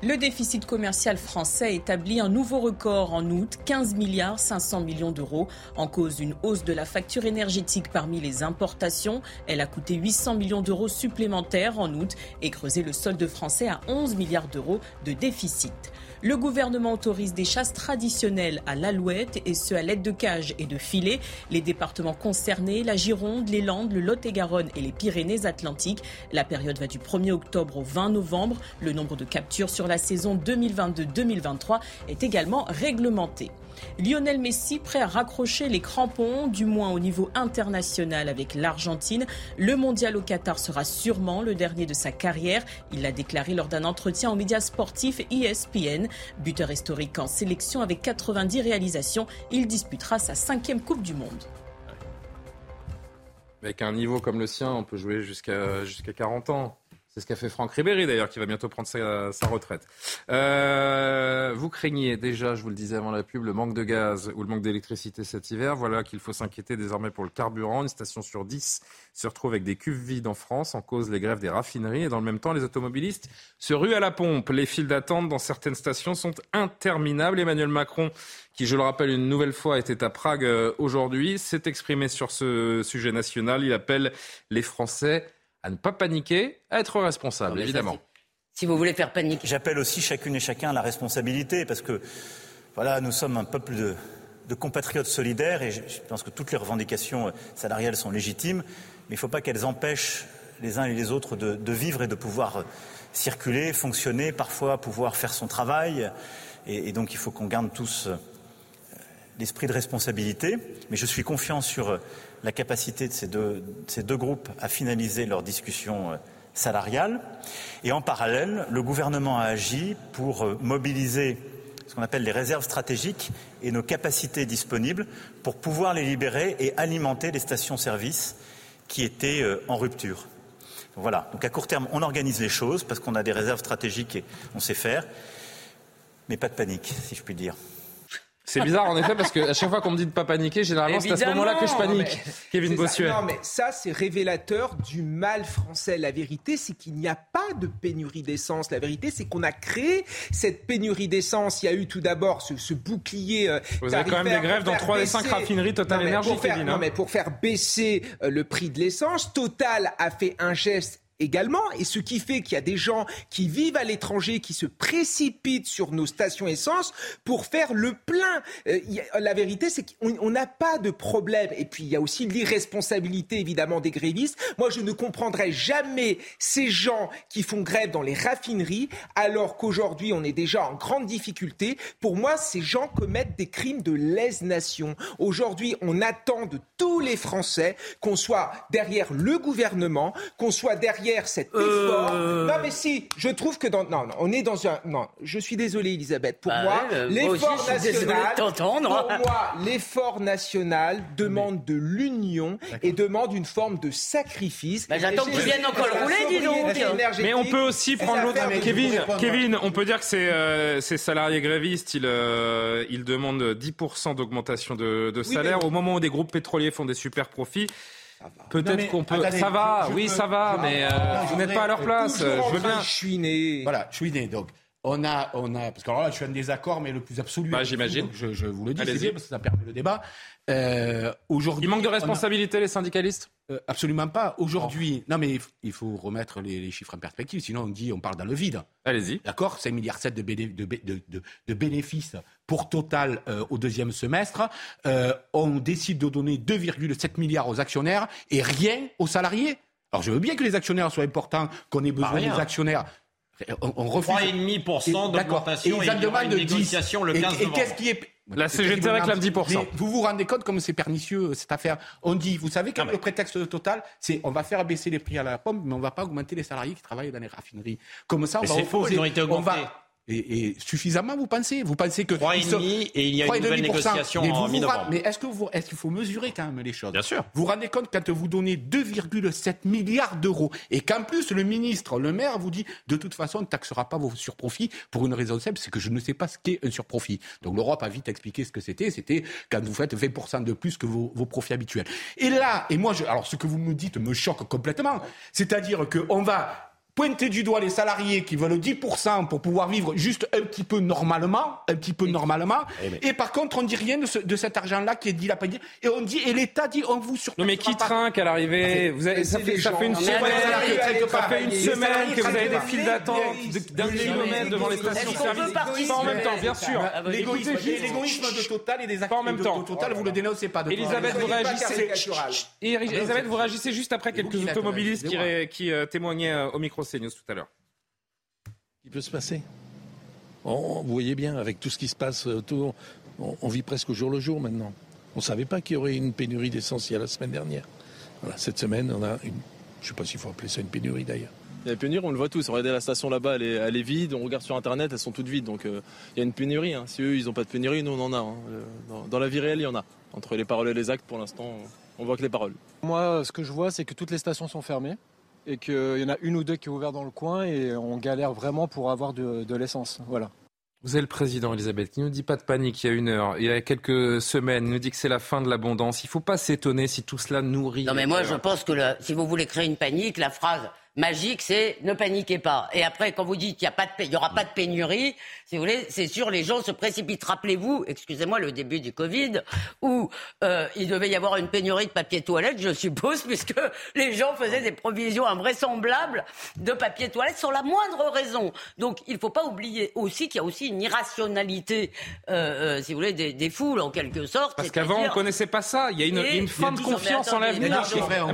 Le déficit commercial français établit un nouveau record en août, 15 milliards 500 millions d'euros, en cause d'une hausse de la facture énergétique parmi les importations. Elle a coûté 800 millions d'euros supplémentaires en août et creusé le solde français à 11 milliards d'euros de déficit. Le gouvernement autorise des chasses traditionnelles à l'alouette et ce à l'aide de cages et de filets. Les départements concernés, la Gironde, les Landes, le Lot-et-Garonne et les Pyrénées-Atlantiques. La période va du 1er octobre au 20 novembre. Le nombre de captures sur la saison 2022-2023 est également réglementé. Lionel Messi prêt à raccrocher les crampons, du moins au niveau international avec l'Argentine. Le mondial au Qatar sera sûrement le dernier de sa carrière. Il l'a déclaré lors d'un entretien aux médias sportifs ESPN. Buteur historique en sélection avec 90 réalisations, il disputera sa cinquième Coupe du Monde. Avec un niveau comme le sien, on peut jouer jusqu'à jusqu'à 40 ans. C'est ce qu'a fait Franck Ribéry d'ailleurs, qui va bientôt prendre sa, retraite. Euh, vous craignez déjà, je vous le disais avant la pub, le manque de gaz ou le manque d'électricité cet hiver. Voilà qu'il faut s'inquiéter désormais pour le carburant. Une station sur 10 se retrouve avec des cuves vides en France en cause les grèves des raffineries. Et dans le même temps, les automobilistes se ruent à la pompe. Les files d'attente dans certaines stations sont interminables. Emmanuel Macron, qui je le rappelle une nouvelle fois était à Prague euh, aujourd'hui, s'est exprimé sur ce sujet national. Il appelle les Français à ne pas paniquer, à être responsable, évidemment. si vous voulez faire paniquer. J'appelle aussi chacune et chacun à la responsabilité, parce que voilà, nous sommes un peuple de, de compatriotes solidaires, et je, pense que toutes les revendications salariales sont légitimes, mais il ne faut pas qu'elles empêchent les uns et les autres de, de, vivre et de pouvoir circuler, fonctionner, parfois pouvoir faire son travail. Et, et donc il faut qu'on garde tous euh, l'esprit de responsabilité. Mais je suis confiant sur la capacité de ces deux, groupes à finaliser leurs discussions euh, salariales. Et en parallèle, le gouvernement a agi pour euh, mobiliser ce qu'on appelle les réserves stratégiques et nos capacités disponibles pour pouvoir les libérer et alimenter les stations-service qui étaient euh, en rupture. Voilà. Donc à court terme, on organise les choses parce qu'on a des réserves stratégiques et on sait faire. Mais pas de panique, si je puis dire. C'est bizarre en effet parce que à chaque fois qu'on me dit de pas paniquer, généralement c'est à ce moment-là que je panique. Kevin Bossuet. Non mais ça c'est révélateur du mal français. La vérité c'est qu'il n'y a pas de pénurie d'essence. La vérité c'est qu'on a créé cette pénurie d'essence. Il y a eu tout d'abord ce, bouclier. Euh, Vous avez quand même des grèves dans 3 des 5 raffineries Total Énergie, Kevin. Non hein. mais pour faire baisser euh, le prix de l'essence, Total a fait un geste également, et ce qui fait qu'il y a des gens qui vivent à l'étranger, qui se précipitent sur nos stations essence pour faire le plein. Euh, la vérité, c'est qu'on n'a pas de problème. Et puis, il y a aussi l'irresponsabilité, évidemment, des grévistes. Moi, je ne comprendrai jamais ces gens qui font grève dans les raffineries, alors qu'aujourd'hui, on est déjà en grande difficulté. Pour moi, ces gens commettent des crimes de lèse-nation. Aujourd'hui, on attend de tous les Français qu'on soit derrière le gouvernement, qu'on soit derrière cet effort. Euh. Non, mais si, je trouve que dans. Non, non, on est dans un. Non, je suis désolé, Elisabeth. Pour bah moi, l'effort national. Pour moi, l'effort national demande de l'union et demande une forme de sacrifice. Bah, J'attends que tu viennes encore le rouler, dis donc. Mais on peut aussi prendre l'autre. Kevin, Kevin, on peut dire que ces, euh, ces salariés grévistes, ils, euh, ils demandent 10% d'augmentation de, de salaire. Au moment où des groupes pétroliers font des super profits, Peut-être qu'on peut. ça va, oui, ça va, mais euh, vous n'êtes pas à leur place. Je veux bien. Chouiner. Voilà, chouiner. Donc, on a, on a, parce que alors là, je suis en désaccord, mais le plus absolu. Bah, j'imagine. Je, je, vous le dis, c'est bien parce que ça permet le débat. Euh, aujourd'hui, il manque de responsabilité, les syndicalistes? Euh, Absolument pas. Aujourd'hui, non, mais il faut remettre les, chiffres en perspective. Sinon, on dit, on parle dans le vide. Allez-y. D'accord? 5 milliards 7 de, de, de, de, bénéfices pour Total euh, au deuxième semestre. Euh, on décide de donner 2,7 milliards aux actionnaires et rien aux salariés. Alors, je veux bien que les actionnaires soient importants, qu'on ait besoin des actionnaires. On, on refuse. 3,5% d'augmentation et, et, et une négociation le 15 et, et qu'est-ce qui est la CGT réclame 10%. vous vous rendez compte comme c'est pernicieux cette affaire On dit, vous savez que le prétexte total, c'est on va faire baisser les prix à la pomme, mais on va pas augmenter les salariés qui travaillent dans les raffineries. Comme ça, on va opposer, ils ont été augmentés. On va, et, suffisamment, vous pensez? Vous pensez que 3,5 et il y a une nouvelle négociation mais en mi-novembre. Mais est-ce que vous, est-ce qu'il faut mesurer quand même les choses? Bien sûr. Vous vous rendez compte quand vous donnez 2,7 milliards d'euros et qu'en plus le ministre, le maire vous dit de toute façon on ne taxera pas vos surprofits pour une raison simple, c'est que je ne sais pas ce qu'est un surprofit. Donc l'Europe a vite expliqué ce que c'était. C'était quand vous faites 20% de plus que vos, vos, profits habituels. Et là, et moi, je, alors ce que vous me dites me choque complètement. C'est-à-dire qu'on va pointer du doigt les salariés qui veulent 10% pour pouvoir vivre juste un petit peu normalement, un petit peu normalement. Eh, et par contre, on dit rien de, ce, de cet argent-là qui est dilapidé. Et on dit, et l'État dit, on vous sur. Non, mais qui trinque à l'arrivée vous avez, ça, fait, ça fait une semaine, ça fait une semaine que vous avez des files d'attente d'un kilomètre devant les stations-service. Pas en même temps, bien sûr. L'égoïsme de Total et des acteurs en même temps. de Total, vous le dénoncez pas. Elisabeth, vous réagissez. Elisabeth, vous réagissez juste après quelques automobilistes qui témoignaient au micro CNews tout à l'heure. Il peut se passer. vous voyez bien, avec tout ce qui se passe autour, on, vit presque au jour le jour maintenant. On ne savait pas qu'il y aurait une pénurie d'essence la semaine dernière. Voilà, cette semaine, on a une. Je ne sais pas s'il faut appeler ça une pénurie d'ailleurs. Il y a une pénurie, on le voit tous. Regardez la station là-bas, elle, elle est, vide. On regarde sur Internet, elles sont toutes vides. Donc euh, il y a une pénurie. Hein. Si eux, ils n'ont pas de pénurie, nous, on en a. Hein. Euh, dans, dans, la vie réelle, il y en a. Entre les paroles et les actes, pour l'instant, on voit que les paroles. Moi, ce que je vois, c'est que toutes les stations sont fermées et qu'il y en a une ou deux qui est ouvert dans le coin et on galère vraiment pour avoir de, l'essence. Voilà. Vous êtes le président, Elisabeth, qui ne nous dit pas de panique il y a une heure, il y a quelques semaines, il nous dit que c'est la fin de l'abondance. Il ne faut pas s'étonner si tout cela nourrit. Non, mais moi, je pense que si vous voulez créer une panique, la phrase magique, c'est ne paniquez pas. Et après, quand vous dites qu'il n'y aura pas de pénurie, si vous voulez, c'est sûr, les gens se précipitent. Rappelez-vous, excusez-moi, le début du Covid, où euh, il devait y avoir une pénurie de papier toilette, je suppose, puisque les gens faisaient des provisions invraisemblables de papier toilette sans la moindre raison. Donc, il ne faut pas oublier aussi qu'il y a aussi une irrationalité, euh, euh, si vous voulez, des, foules, en quelque sorte. Parce qu'avant, on ne connaissait pas ça. Il y a une, une fin de confiance en l'avenir.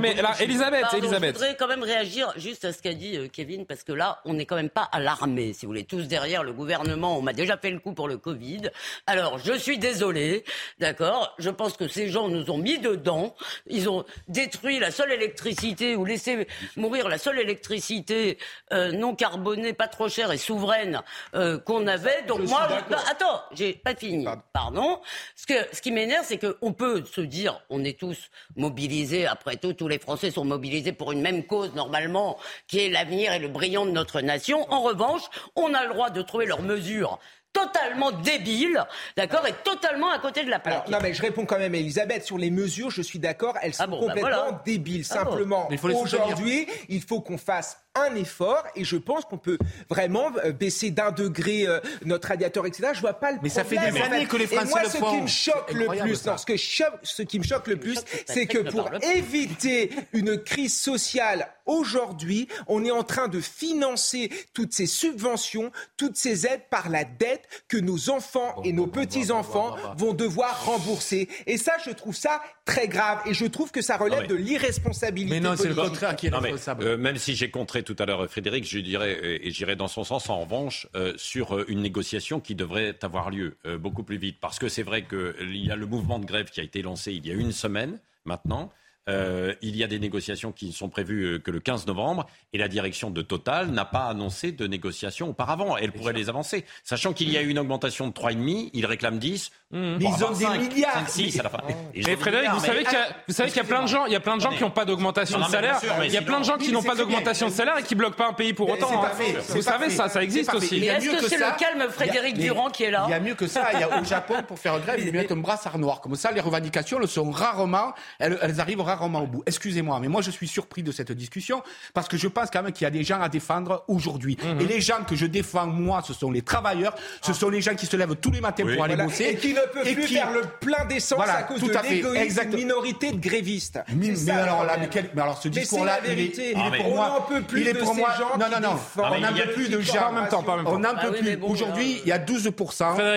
Mais, mais Elisabeth, Elisabeth. Je voudrais quand même réagir juste à ce qu'a dit euh, Kevin, parce que là, on n'est quand même pas alarmé, si vous voulez, tous derrière le gouvernement. On m'a déjà fait le coup pour le Covid. Alors, je suis désolé, d'accord? Je pense que ces gens nous ont mis dedans. Ils ont détruit la seule électricité ou laissé mourir la seule électricité euh, non carbonée, pas trop chère et souveraine euh, qu'on avait. Donc moi, attends, j'ai pas fini. Pardon. Ce, que, ce qui m'énerve, c'est qu'on peut se dire, on est tous mobilisés. Après tout, tous les Français sont mobilisés pour une même cause normalement qui est l'avenir et le brillant de notre nation. En revanche, on a le droit de trouver leurs mesures totalement débiles, d'accord, et totalement à côté de la plaque. non, mais je réponds quand même à Elisabeth sur les mesures. Je suis d'accord, elles ah sont bah complètement débiles. Ah Simplement, aujourd'hui, il faut qu'on fasse un effort et je pense qu'on peut vraiment euh, baisser d'un degré euh, notre radiateur, etc. Je vois pas le Mais ça fait des années que les Français moi, le ce qui me choque le plus, non, ce, que ce qui me choque le plus, c'est que pour éviter une crise sociale aujourd'hui, on est en train de financer toutes ces subventions, toutes ces aides par la dette que nos enfants et nos petits-enfants vont devoir rembourser. Et ça, je trouve ça très grave et je trouve que ça relève de l'irresponsabilité. Mais non, c'est le contraire qui est responsable. Euh, même si j'ai contré tout à l'heure Frédéric, je dirais, euh, et j'irai dans son sens en revanche, euh, sur une négociation qui devrait avoir lieu beaucoup plus vite. Parce que c'est vrai qu'il y a le mouvement de grève qui a été lancé il y a une semaine maintenant. Euh, il y a des négociations qui sont prévues que le 15 novembre et la direction de Total n'a pas annoncé de négociations auparavant. Elle pourrait les avancer. Sachant qu'il y a eu une augmentation de 3,5, il réclame 10. Mmh. Mais ils ont des milliards. 6 à la fin. Et Frédéric, vous savez qu'il y a, vous savez qu'il y a plein de gens, il y a plein de gens qui n'ont pas d'augmentation de salaire. Il y a plein de gens qui n'ont pas d'augmentation de salaire et qui bloquent pas un pays pour autant. Hein. Vous savez ça, ça existe aussi. Est-ce que c'est le calme Frédéric Durand qui est là Il y a mieux que ça. Il y a au Japon pour faire grève, ils mettent un brassard noir. Comme ça, les revendications le sont rarement, elles, arrivent rarement au bout. Excusez-moi, mais moi je suis surpris de cette discussion parce que je pense quand même qu'il y a des gens à défendre aujourd'hui. Mhm. Et les gens que je défends moi, ce sont les travailleurs, ce sont les gens qui se lèvent tous les matins pour aller bosser ne peuvent plus faire le plein d'essence à cause de l'égoïsme d'une minorité de grévistes. Mais, alors, là, mais, alors ce discours-là, il, est, il est pour moi, il est pour moi. Non, non, non. On n'en peut plus de gens. En même temps, pas même temps. On n'en peut ah plus. Aujourd'hui, il y a 12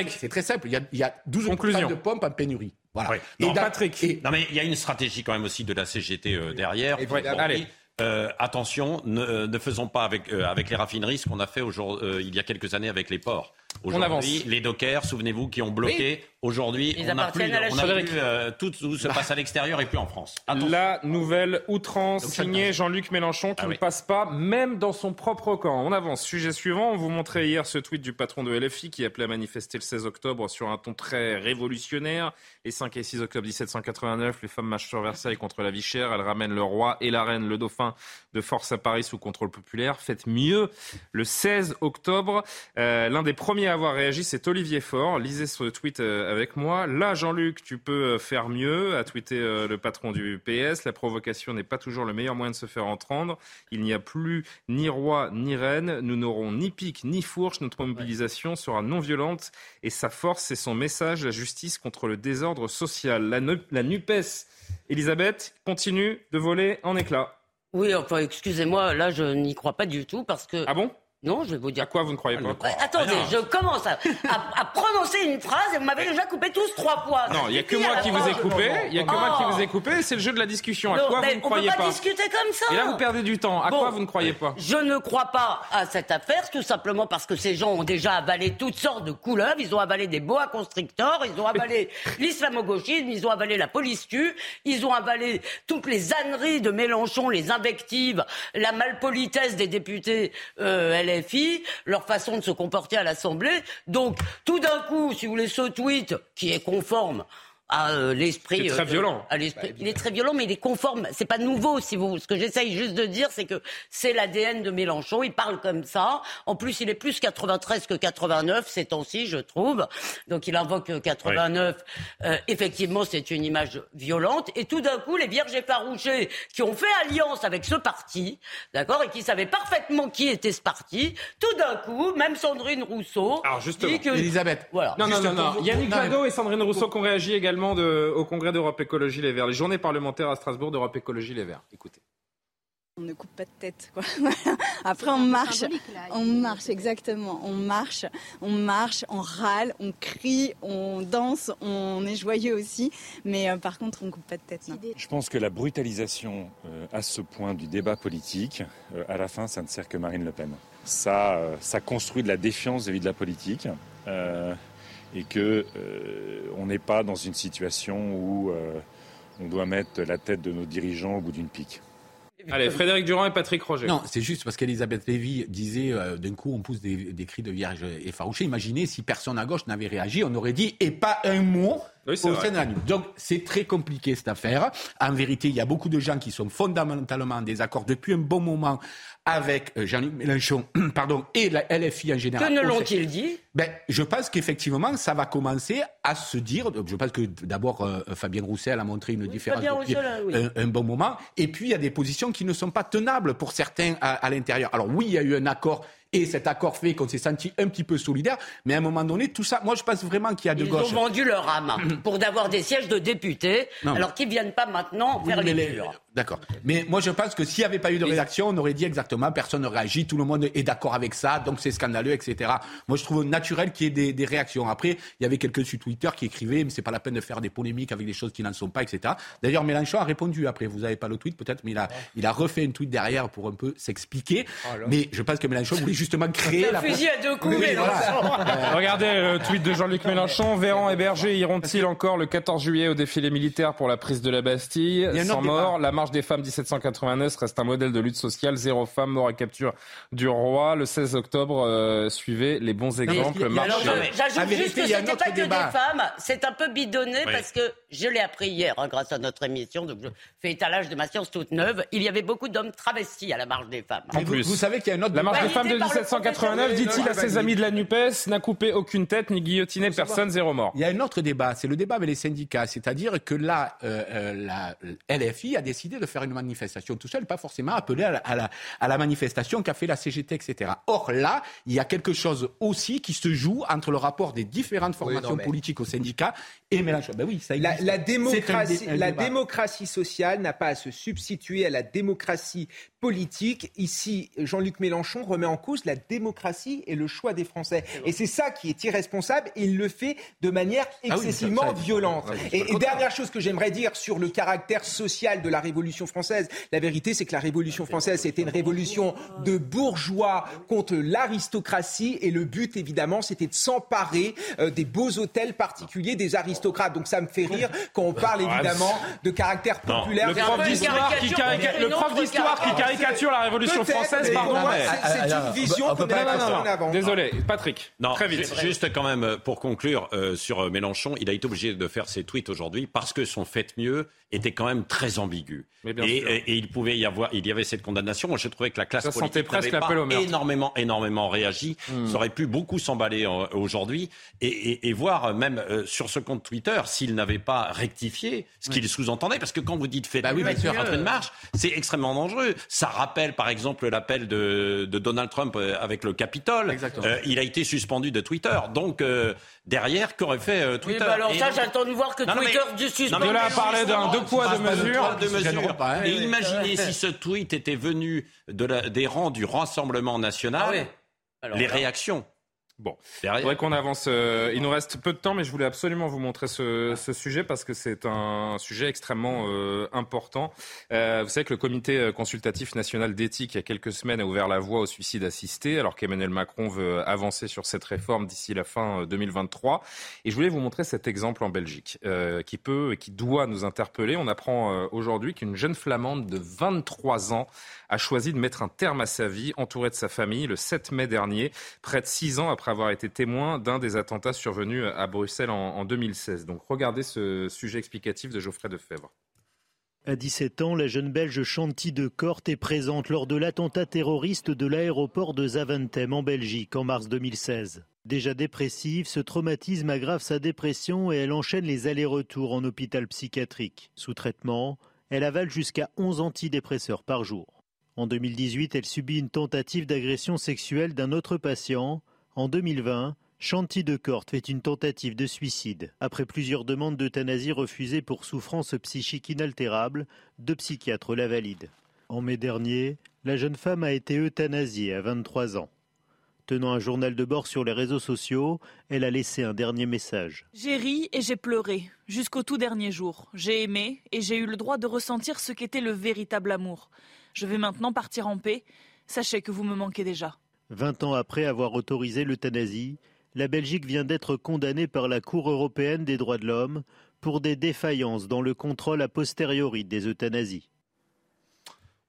C'est très simple. Il y a 12 de pompes en pénurie. Voilà. Et Patrick. Non mais il y a une stratégie quand même aussi de la CGT euh, derrière. Allez. Euh, attention, ne, euh, ne, faisons pas avec, euh, avec les raffineries ce qu'on a fait euh, il y a quelques années avec les ports. Aujourd'hui, les dockers, souvenez-vous, qui ont bloqué. Aujourd'hui, on n'a plus, on a plus euh, tout se passe à l'extérieur et plus en France. La nouvelle outrance signée Jean-Luc Mélenchon qui ah ne passe pas même dans son propre camp. On avance. Sujet suivant. On vous montrait hier ce tweet du patron de LFI qui appelait à manifester le 16 octobre sur un ton très révolutionnaire. Les 5 et 6 octobre 1789, les femmes marchent sur Versailles contre la vie chère. Elles ramènent le roi et la reine, le dauphin, de force à Paris sous contrôle populaire. Faites mieux. Le 16 octobre, euh, l'un des premiers à avoir réagi, c'est Olivier Faure. Lisez ce tweet euh, avec moi. Là, Jean-Luc, tu peux euh, faire mieux, a tweeté le patron du PS. La provocation n'est pas toujours le meilleur moyen de se faire entendre. Il n'y a plus ni roi ni reine. Nous n'aurons ni pique ni fourche. Notre mobilisation sera non violente et sa force, c'est son message, la justice contre le désordre social. La, la NUPES, Elisabeth, continue de voler en éclats. Oui, enfin, excusez-moi, là, je n'y crois pas du tout parce que. Ah bon? Non, je vais vous dire. À quoi vous ne croyez pas Attendez, je commence à, prononcer une phrase et vous m'avez déjà coupé tous trois fois. Non, il n'y a que moi qui vous ai coupé. Il y a que moi qui vous ai coupé. C'est le jeu de la discussion. À quoi vous ne croyez pas On peut pas discuter comme ça. Et là, vous perdez du temps. À quoi vous ne croyez pas Je ne crois pas à cette affaire, tout simplement parce que ces gens ont déjà avalé toutes sortes de couleuvres. Ils ont avalé des boa constricteurs. Ils ont avalé l'islamo-gauchisme. Ils ont avalé la police tue. Ils ont avalé toutes les âneries de Mélenchon, les invectives, la malpolitesse des députés euh, Leur façon de se comporter à l'Assemblée. Donc, tout d'un coup, si vous voulez, ce tweet qui est conforme à euh, l'esprit. Très euh, violent. À l'esprit. Il est très violent, mais il est conforme. C'est pas nouveau, si vous. Ce que j'essaye juste de dire, c'est que c'est l'ADN de Mélenchon. Il parle comme ça. En plus, il est plus 93 que 89 ces temps-ci, je trouve. Donc, il invoque 89. Euh, effectivement, c'est une image violente. Et tout d'un coup, les vierges effarouchées qui ont fait alliance avec ce parti, d'accord, et qui savaient parfaitement qui était ce parti, tout d'un coup, même Sandrine Rousseau. Alors, justement, que... Elisabeth. Voilà. Non, non, non, non. Yannick Jadot et Sandrine Rousseau qui ont réagi également au Congrès d'Europe Écologie Les Verts, les journées parlementaires à Strasbourg d'Europe Écologie Les Verts. Écoutez. On ne coupe pas de tête. Quoi. Après, on marche. On marche, exactement. On marche, on marche, on râle, on crie, on danse, on est joyeux aussi. Mais euh, par contre, on ne coupe pas de tête. Je pense que la brutalisation euh, à ce point du débat politique, euh, à la fin, ça ne sert que Marine Le Pen. Ça, ça construit de la défiance vis-à-vis de la politique et que euh, on n'est pas dans une situation où euh, on doit mettre la tête de nos dirigeants au bout d'une pique. Allez, Frédéric Durand et Patrick Roger. Non, c'est juste parce qu'Elisabeth Lévy disait euh, d'un coup on pousse des, des, cris de vierge effarouchés. Imaginez si personne à gauche n'avait réagi, on aurait dit et pas un mot au sein de la nuit. Donc c'est très compliqué cette affaire. En vérité, il y a beaucoup de gens qui sont fondamentalement en désaccord depuis un bon moment avec euh, Jean-Luc Mélenchon pardon, et la LFI en général. Que ne l'ont-ils dit? Ben, Je pense qu'effectivement, ça va commencer à se dire. Je pense que d'abord, euh, Fabien Roussel a montré une différence depuis un, bon moment. Et puis, il y a des positions qui ne sont pas tenables pour certains à l'intérieur. Alors oui, il y a eu un accord et cet accord fait qu'on s'est senti un petit peu solidaire. Mais à un moment donné, tout ça, moi je pense vraiment qu'il y a de gauche. Ils ont vendu leur âme pour d'avoir des sièges de députés, alors qu'ils viennent pas maintenant faire les murs. D'accord. Mais moi je pense que s'il n'y avait pas eu de réaction, on aurait dit exactement, personne ne réagit, tout le monde est d'accord avec ça, donc c'est scandaleux, etc. Moi je trouve naturel qu'il y ait des, réactions. Après, il y avait quelqu'un sur Twitter qui écrivait, mais c'est pas la peine de faire des polémiques avec des choses qui n'en sont pas, etc. D'ailleurs, Mélenchon a répondu après. Vous n'avez pas le tweet peut-être, mais il a, il a refait une tweet derrière pour un peu s'expliquer. Oh mais je pense que Mélenchon voulait justement créer la. fusil à deux coups, Regardez le tweet de Jean-Luc Mélenchon. Véran et Berger iront-ils encore le 14 juillet au défilé militaire pour la prise de la Bastille? Sans mort, la marche des femmes 1789 reste un modèle de lutte sociale. Zéro femme, mort à capture du roi. Le 16 octobre, euh, suivez les bons exemples. J'ajoute juste que c'était pas que des femmes. C'est un peu bidonné parce que je l'ai appris hier hein, grâce à notre émission. Donc je fais étalage de ma science toute neuve. Il y avait beaucoup d'hommes travestis à la marche des femmes. En plus, vous, savez qu'il y a une autre. La marche des femmes de 1789, dit-il à ses amis de la Nupes, n'a coupé aucune tête ni guillotiné personne, zéro mort. Il y a un autre débat. C'est le débat avec les syndicats, c'est-à-dire que là, euh, euh, la LFI a décidé de faire une manifestation tout seul, pas forcément appelé à la, à la, à la manifestation qu'a fait la CGT, etc. Or là, il y a quelque chose aussi qui se joue entre le rapport des différentes formations politiques au syndicat et Mélenchon. Ben oui, ça la, la, démocratie, la démocratie sociale n'a pas à se substituer à la démocratie politique. Ici, Jean-Luc Mélenchon remet en cause la démocratie et le choix des Français. Et c'est ça qui est irresponsable et il le fait de manière ah excessivement violente. et, dernière chose que j'aimerais dire sur le caractère social de la Révolution française. La vérité, c'est que la Révolution française, c'était une révolution de bourgeois contre l'aristocratie et le but, évidemment, c'était de s'emparer euh, des beaux hôtels particuliers des aristocrates. Donc ça me fait rire quand on parle évidemment de caractère populaire. Le prof d'histoire qui, qui caricature la Révolution française, pardon. C'est une vision qu'on en avant. Désolé, Patrick. Non, très vite. Juste quand même pour conclure euh, sur euh, Mélenchon, il a été obligé de faire ses tweets aujourd'hui parce que son fait mieux était quand même très ambigu. Et, il pouvait y avoir, il y avait cette condamnation. Moi, je trouvais que la classe politique n'avait pas énormément, énormément réagi. Hmm. Ça aurait pu beaucoup s'emballer euh, aujourd'hui et, voir même sur ce compte Twitter s'il n'avait pas rectifié ce qu'il sous-entendait. Parce que quand vous dites fait bah oui, une marche, c'est extrêmement dangereux. Ça rappelle par exemple l'appel de, Donald Trump euh, avec le Capitole. Euh, il a été suspendu de Twitter. Donc euh, derrière, qu'aurait fait Twitter bah alors ça, j'attends de voir que Twitter du suspendu. De là parler d'un deux poids deux mesures. De mesures. Et imaginez si ce tweet était venu de des rangs du Rassemblement national, ah les réactions. Bon, il faudrait qu'on avance. Euh, il nous reste peu de temps, mais je voulais absolument vous montrer ce, ce sujet parce que c'est un sujet extrêmement euh, important. Euh, vous savez que le Comité consultatif national d'éthique, il y a quelques semaines, a ouvert la voie au suicide assisté, alors qu'Emmanuel Macron veut avancer sur cette réforme d'ici la fin 2023. Et je voulais vous montrer cet exemple en Belgique, qui peut et qui doit nous interpeller. On apprend aujourd'hui qu'une jeune flamande de 23 ans a choisi de mettre un terme à sa vie, entourée de sa famille, le 7 mai dernier, près de six ans après avoir été témoin d'un des attentats survenus à Bruxelles en, 2016. Donc regardez ce sujet explicatif de Geoffrey Defebvre. À 17 ans, la jeune Belge Chanty de Corte est présente lors de l'attentat terroriste de l'aéroport de Zaventem en Belgique en mars 2016. Déjà dépressive, ce traumatisme aggrave sa dépression et elle enchaîne les allers-retours en hôpital psychiatrique. Sous traitement, elle avale jusqu'à 11 antidépresseurs par jour. En 2018, elle subit une tentative d'agression sexuelle d'un autre patient. En 2020, Chanty de Corte fait une tentative de suicide. Après plusieurs demandes d'euthanasie refusées pour souffrance psychique inaltérable, deux psychiatres la valident. En mai dernier, la jeune femme a été euthanasiée à 23 ans. Tenant un journal de bord sur les réseaux sociaux, elle a laissé un dernier message. J'ai ri et j'ai pleuré, jusqu'au tout dernier jour. J'ai aimé et j'ai eu le droit de ressentir ce qu'était le véritable amour. Je vais maintenant partir en paix. Sachez que vous me manquez déjà. Vingt ans après avoir autorisé l'euthanasie, la Belgique vient d'être condamnée par la Cour européenne des droits de l'homme pour des défaillances dans le contrôle a posteriori des euthanasies.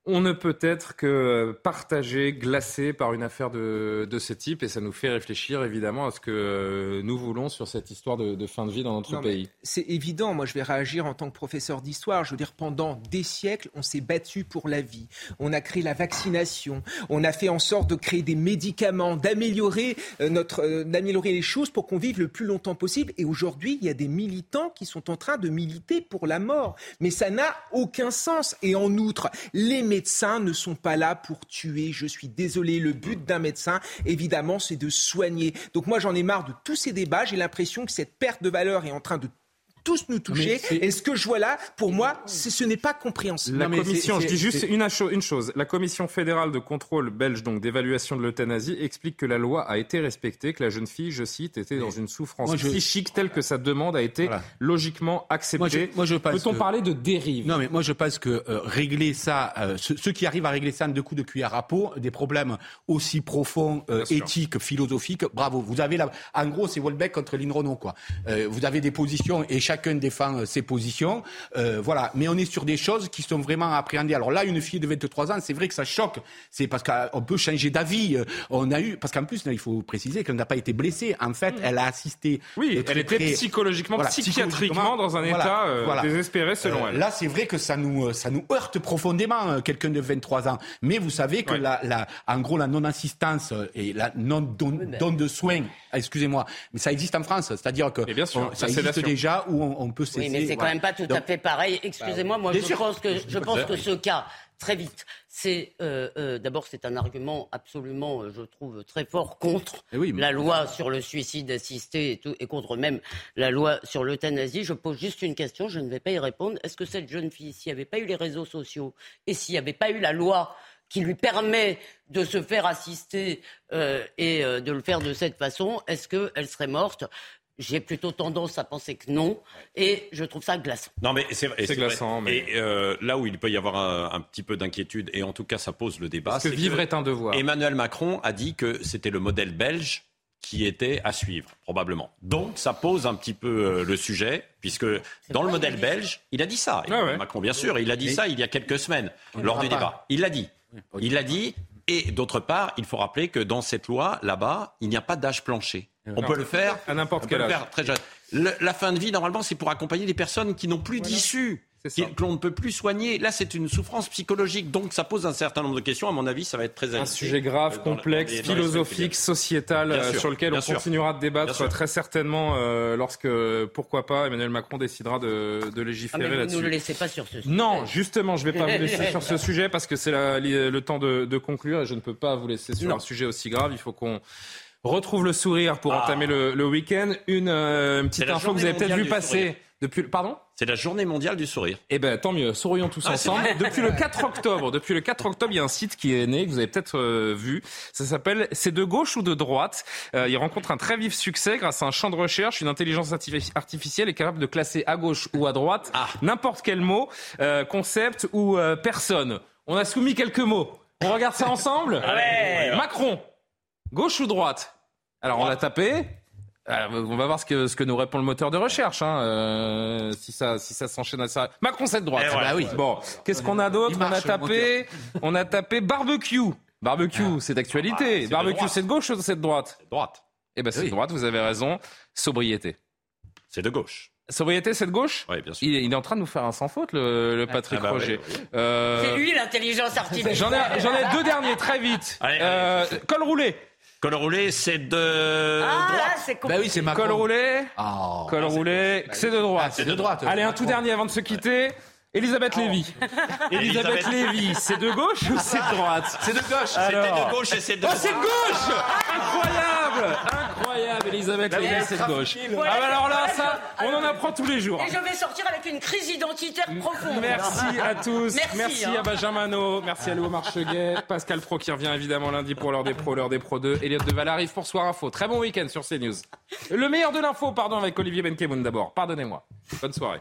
On ne peut être que partagé, glacé par une affaire de, ce type et ça nous fait réfléchir évidemment à ce que euh, nous voulons sur cette histoire de, fin de vie dans notre pays. C'est évident, moi je vais réagir en tant que professeur d'histoire. Je veux dire, pendant des siècles, on s'est battu pour la vie. On a créé la vaccination, on a fait en sorte de créer des médicaments, d'améliorer euh, notre, euh, d'améliorer les choses pour qu'on vive le plus longtemps possible. Et aujourd'hui, il y a des militants qui sont en train de militer pour la mort. Mais ça n'a aucun sens. Et en outre, les médecins ne sont pas là pour tuer. Je suis désolé. Le but d'un médecin, évidemment, c'est de soigner. Donc moi, j'en ai marre de tous ces débats. J'ai l'impression que cette perte de valeur est en train de tous nous toucher. Et ce que je vois là, pour moi, ce n'est pas compréhensible. La commission, je dis juste une, une, chose. La commission fédérale de contrôle belge, donc d'évaluation de l'euthanasie, explique que la loi a été respectée, que la jeune fille, je cite, était dans une souffrance psychique telle que sa demande a été logiquement acceptée. Moi, je, Peut-on parler de dérive? Non, mais moi, je pense que euh, régler ça, euh, ceux, qui arrivent à régler ça en deux coups de cuillère à peau, des problèmes aussi profonds, euh, éthiques, philosophiques, bravo. Vous avez là, en gros, c'est Wolbeck contre Lynn Renault, quoi. vous avez des positions et chacun défend euh, ses positions. Euh, voilà. Mais on est sur des choses qui sont vraiment appréhendées. Alors là, une fille de 23 ans, c'est vrai que ça choque. C'est parce qu'on peut changer d'avis. Euh, on a eu, parce qu'en plus, il faut préciser qu'elle n'a pas été blessée. En fait, elle a assisté. Oui, elle était psychologiquement, psychiatriquement dans un état désespéré selon elle. Là, c'est vrai que ça nous, ça nous heurte profondément, quelqu'un de 23 ans. Mais vous savez que la, la, en gros, la non-assistance et la non-don de soins, excusez-moi, mais ça existe en France. C'est-à-dire que bien sûr, ça existe déjà où on, on peut cesser. Oui, mais c'est quand même pas tout à fait pareil. Excusez-moi, moi, je pense que je pense que ce cas très vite. C'est euh, euh, d'abord c'est un argument absolument, euh, je trouve, très fort contre eh la loi sur le suicide assisté et, tout, et contre même la loi sur l'euthanasie. Je pose juste une question, je ne vais pas y répondre. Est-ce que cette jeune fille, s'il n'y avait pas eu les réseaux sociaux et s'il n'y avait pas eu la loi qui lui permet de se faire assister et de le faire de cette façon, est-ce qu'elle serait morte? J'ai plutôt tendance à penser que non, et je trouve ça glaçant. Non, mais c'est glaçant. Mais... Et euh, là où il peut y avoir un, petit peu d'inquiétude, et en tout cas ça pose le débat, Parce que vivre est un devoir. Emmanuel Macron a dit que c'était le modèle belge qui était à suivre, probablement. Donc ça pose un petit peu euh, le sujet, puisque dans le modèle belge, il a dit ça. Ah Macron, bien sûr, il a dit ça il y a quelques semaines, lors du débat. Il l'a dit. Il l'a dit, et d'autre part, il faut rappeler que dans cette loi, là-bas, il n'y a pas d'âge plancher. On peut le faire à n'importe quel âge. très jeune. la fin de vie, normalement, c'est pour accompagner des personnes qui n'ont plus d'issue que l'on ne peut plus soigner. Là, c'est une souffrance psychologique, donc ça pose un certain nombre de questions. À mon avis, ça va être très un sujet grave, complexe, philosophique, sociétal, euh, sur lequel on continuera de débattre très certainement euh, lorsque, pourquoi pas, Emmanuel Macron décidera de, de légiférer ah, là-dessus. Ne nous le laissez pas sur ce sujet. Non, justement, je ne vais pas vous laisser sur ce sujet parce que c'est le temps de, de, conclure et je ne peux pas vous laisser sur un sujet aussi grave. Il faut qu'on retrouve le sourire pour ah. entamer le, le week-end. Une, euh, petite info que vous avez peut-être vu passer. Depuis, pardon? C'est la journée mondiale du sourire. Eh ben, tant mieux. Sourions tous ah, ensemble. Depuis le 4 octobre, depuis le 4 octobre, il y a un site qui est né, que vous avez peut-être euh, vu. Ça s'appelle C'est de gauche ou de droite. Euh, il rencontre un très vif succès grâce à un champ de recherche. Une intelligence artificielle est capable de classer à gauche ou à droite ah. n'importe quel mot, euh, concept ou personne. On a soumis quelques mots. On regarde ça ensemble? Macron, gauche ou droite? Alors, on l'a tapé. On va voir ce que, ce que nous répond le moteur de recherche, hein, euh, si ça, si ça s'enchaîne à ça. Macron, c'est de droite. Eh bah oui. Bon, qu'est-ce qu'on a d'autre? On a tapé, on a tapé barbecue. Barbecue, ah. c'est d'actualité. Ah, barbecue, c'est de gauche ou c'est de droite? Droite. Eh ben, c'est de droite. Vous avez raison. Sobriété. C'est de gauche. Sobriété, c'est de gauche? Oui, bien sûr. Il, est en train de nous faire un sans faute, le, ah, Patrick bah Roger. Euh... C'est lui l'intelligence artificielle. J'en ai, j'en ai deux derniers très vite. euh, col roulé. Col roulé, c'est de ah, droite. c'est bah oui, c'est Col roulé. Oh. Col roulé, c'est de droite. c'est de droite. Allez, un tout dernier avant de se quitter. Elisabeth oh. Lévy. Elisabeth Lévy, c'est de gauche ou c'est de droite C'est de gauche. C'était de gauche et c'est de droite. Oh, c'est de gauche Incroyable Incroyable, Elisabeth Lévy, c'est de gauche. Ah bah alors là, ça, on en apprend tous les jours. Et je vais sortir avec une crise identitaire profonde. Merci à tous. Merci, hein. à Benjamin. Merci à Léo Marcheguet. Pascal Pro qui revient évidemment lundi pour l'heure des pros, l'heure des pros 2. Elliot Deval arrive pour Soir Info. Très bon week-end sur CNews. Le meilleur de l'info, pardon, avec Olivier Benkemoun d'abord. Pardonnez-moi. Bonne soirée.